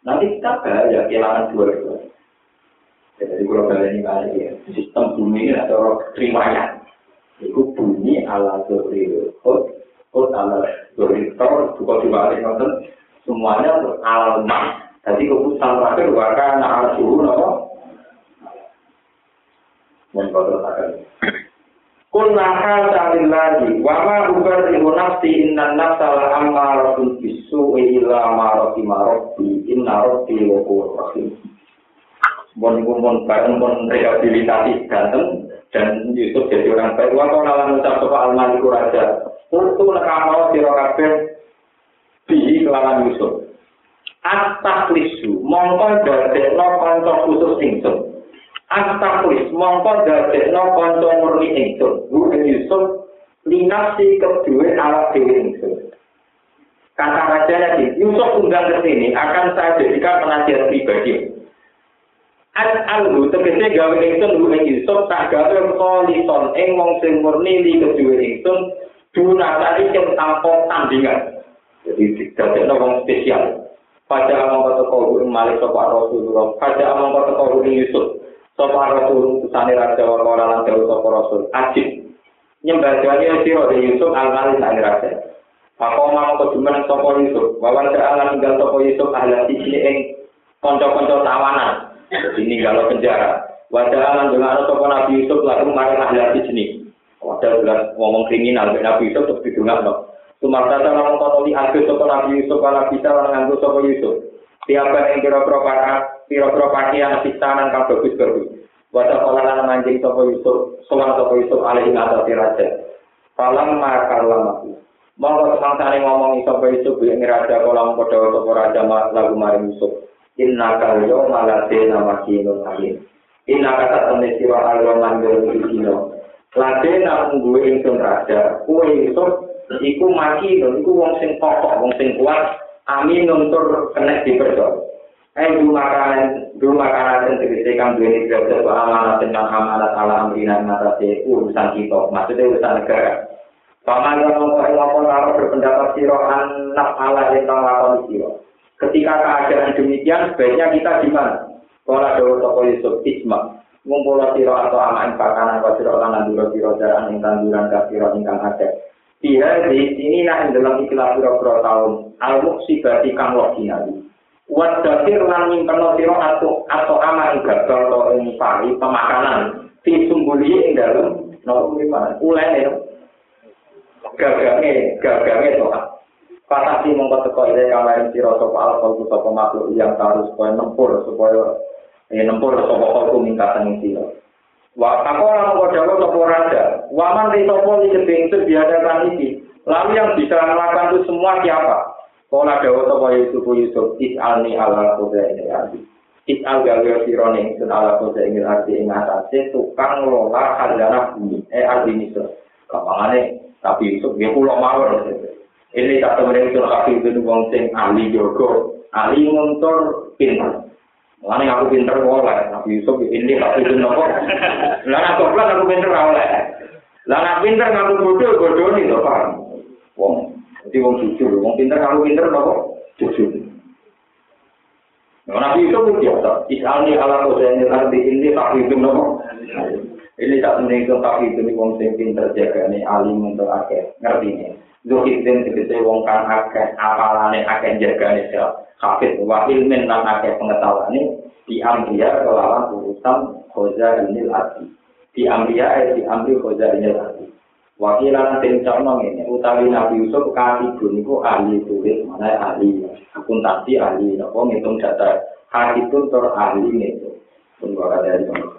A: Nanti kita bahaya kehilangan dua itu. Jadi kalau kalian ini kali ya, sistem bumi ini ada riwayat. Itu bumi ala zuri hot, hot ala zuri tor, juga dibalik. Semuanya untuk alamat Jadi keputusan terakhir warga anak suhu nopo. Mun kotor takkan. Kun nahal salil lagi, wama ubar ibu nafsi inna nafsa la ammaratun bisu ila maroti maroti inna roti wa rahim. Bon pun bon bareng bon rehabilitasi ganteng dan Yusuf jadi orang baik. Wa kau nalan ucap sopa al-maliku raja. Untuk nekamawa sirokabeh bihi kelawan Yusuf. Astaklisu mongko dadekno kanca khusus ingsun. Astaklis mongko dadekno kanca murni ingsun. Bu Yusuf linasi kedua ala dewi ingsun. Kata raja lagi, Yusuf undang ke sini akan saya jadikan penasihat pribadi. Al alhu tegese gawe ingsun bu Yusuf tak gawe kolison ing wong sing murni li kedua ingsun dunasari sing tanpa tandingan. Jadi dadekno wong spesial. Pada amang kata kau malik sopa Rasulullah. Pada amang kata kau Yusuf. Sopa Rasul kusani raja wa kawala lan jauh sopa Rasul. Ajib. Nyembah jani siro di Yusuf al malik sani raja. Apa mau kejumeneng sapa Yusuf? Wawan serangan tinggal sapa Yusuf ahli sini ing kanca-kanca tawanan. Jadi ninggal penjara. Wajah lan dengan sapa Nabi Yusuf lalu maring ahli sini. Wadah bulan ngomong kriminal Nabi Yusuf terus didungan no. Sumartata namun kono li angkus sapa Nabi Yusuf ala bisa lan nganggo sapa Yusuf. Tiapan ing pira-pira pakaian, pira-pira pakaian pisanan kang bagus bagus. Wata kala lan manjing sapa Yusuf, sowan sapa Yusuf alih ing atas raja. Palam mau Monggo sangsane ngomong sapa Yusuf ing raja kala padha sapa raja lagu mari Yusuf. Inna kalyo malate nama kino sakin. Inna kata temne sira alwa mandel iki dino. Lade gue raja, kue Yusuf iku maki iku wong sing pokok, wong sing kuat. Amin nuntur kena dipercaya. Eh makanan yang tegese kang duwe derajat amanat tentang amanat ala amrina ngatasi urusan kita, maksudnya urusan negara. Paman yang mengkori ngomong kalau berpendapat siro anak ala yang lakon siro. Ketika keadaan demikian, sebaiknya kita di mana? Kalau ada toko Yusuf Isma, ngumpul siro atau amain pakanan kau siro lan duro siro jaran ing tanduran ka siro ingkang ada. Dia di sini nah dalam siro siro tahun al muksibati kang loginawi. Wat dasir lan nyimpen siro atau atau amain gagal atau ing pari pemakanan. Di sumbuli ing dalam no ulen itu gagange gagange doa Fatasi mongko teko ile kalayan sira sapa alkohol sapa makhluk yang harus supaya nempur supaya ya nempur sapa kalku mingkatan sira. Wa takola mongko dawa sapa raja, waman di sapa iki bingsu biadakan iki. Lalu yang bisa melakukan itu semua siapa? Kala dawa sapa Yusuf Yusuf is'alni ala kuda ini arti. Is'al gawe sirone ingsun ala kuda ini arti ing atase tukang ngelola khazanah bumi. Eh arti misal. Kapangane tapi Yusuf dia pulau mawar. Ini tak temen itu tapi itu wong sing ahli jogo, ahli ngontor pintar. Mulane aku pinter oleh, Nabi Yusuf ini tapi itu nopo. Lah aku pelan aku pinter oleh. Lah aku pinter ngaku bodoh bodoh nih loh paham. Wong, jadi wong jujur, wong pinter ngaku pinter nopo jujur. Nabi Yusuf itu biasa. Isalni ala kosaini arti ini tapi itu nopo. Ini tak itu tapi itu nih wong sing pinter jaga nih alim untuk akeh ngerti nih. Zuhid dan segede wong kan akeh apalane akeh jaga nih sel. Hafid wa ilmin lan akeh pengetahuan nih di ambiya kelawan urusan khoza ini lagi. Di ambiya eh di ambil khoza ini lagi. Wakilan tim conong ini utawi Nabi Yusuf katibun itu ahli tulis mana ahli akuntansi ahli nopo ngitung data hakitun tur ahli itu. Ada dari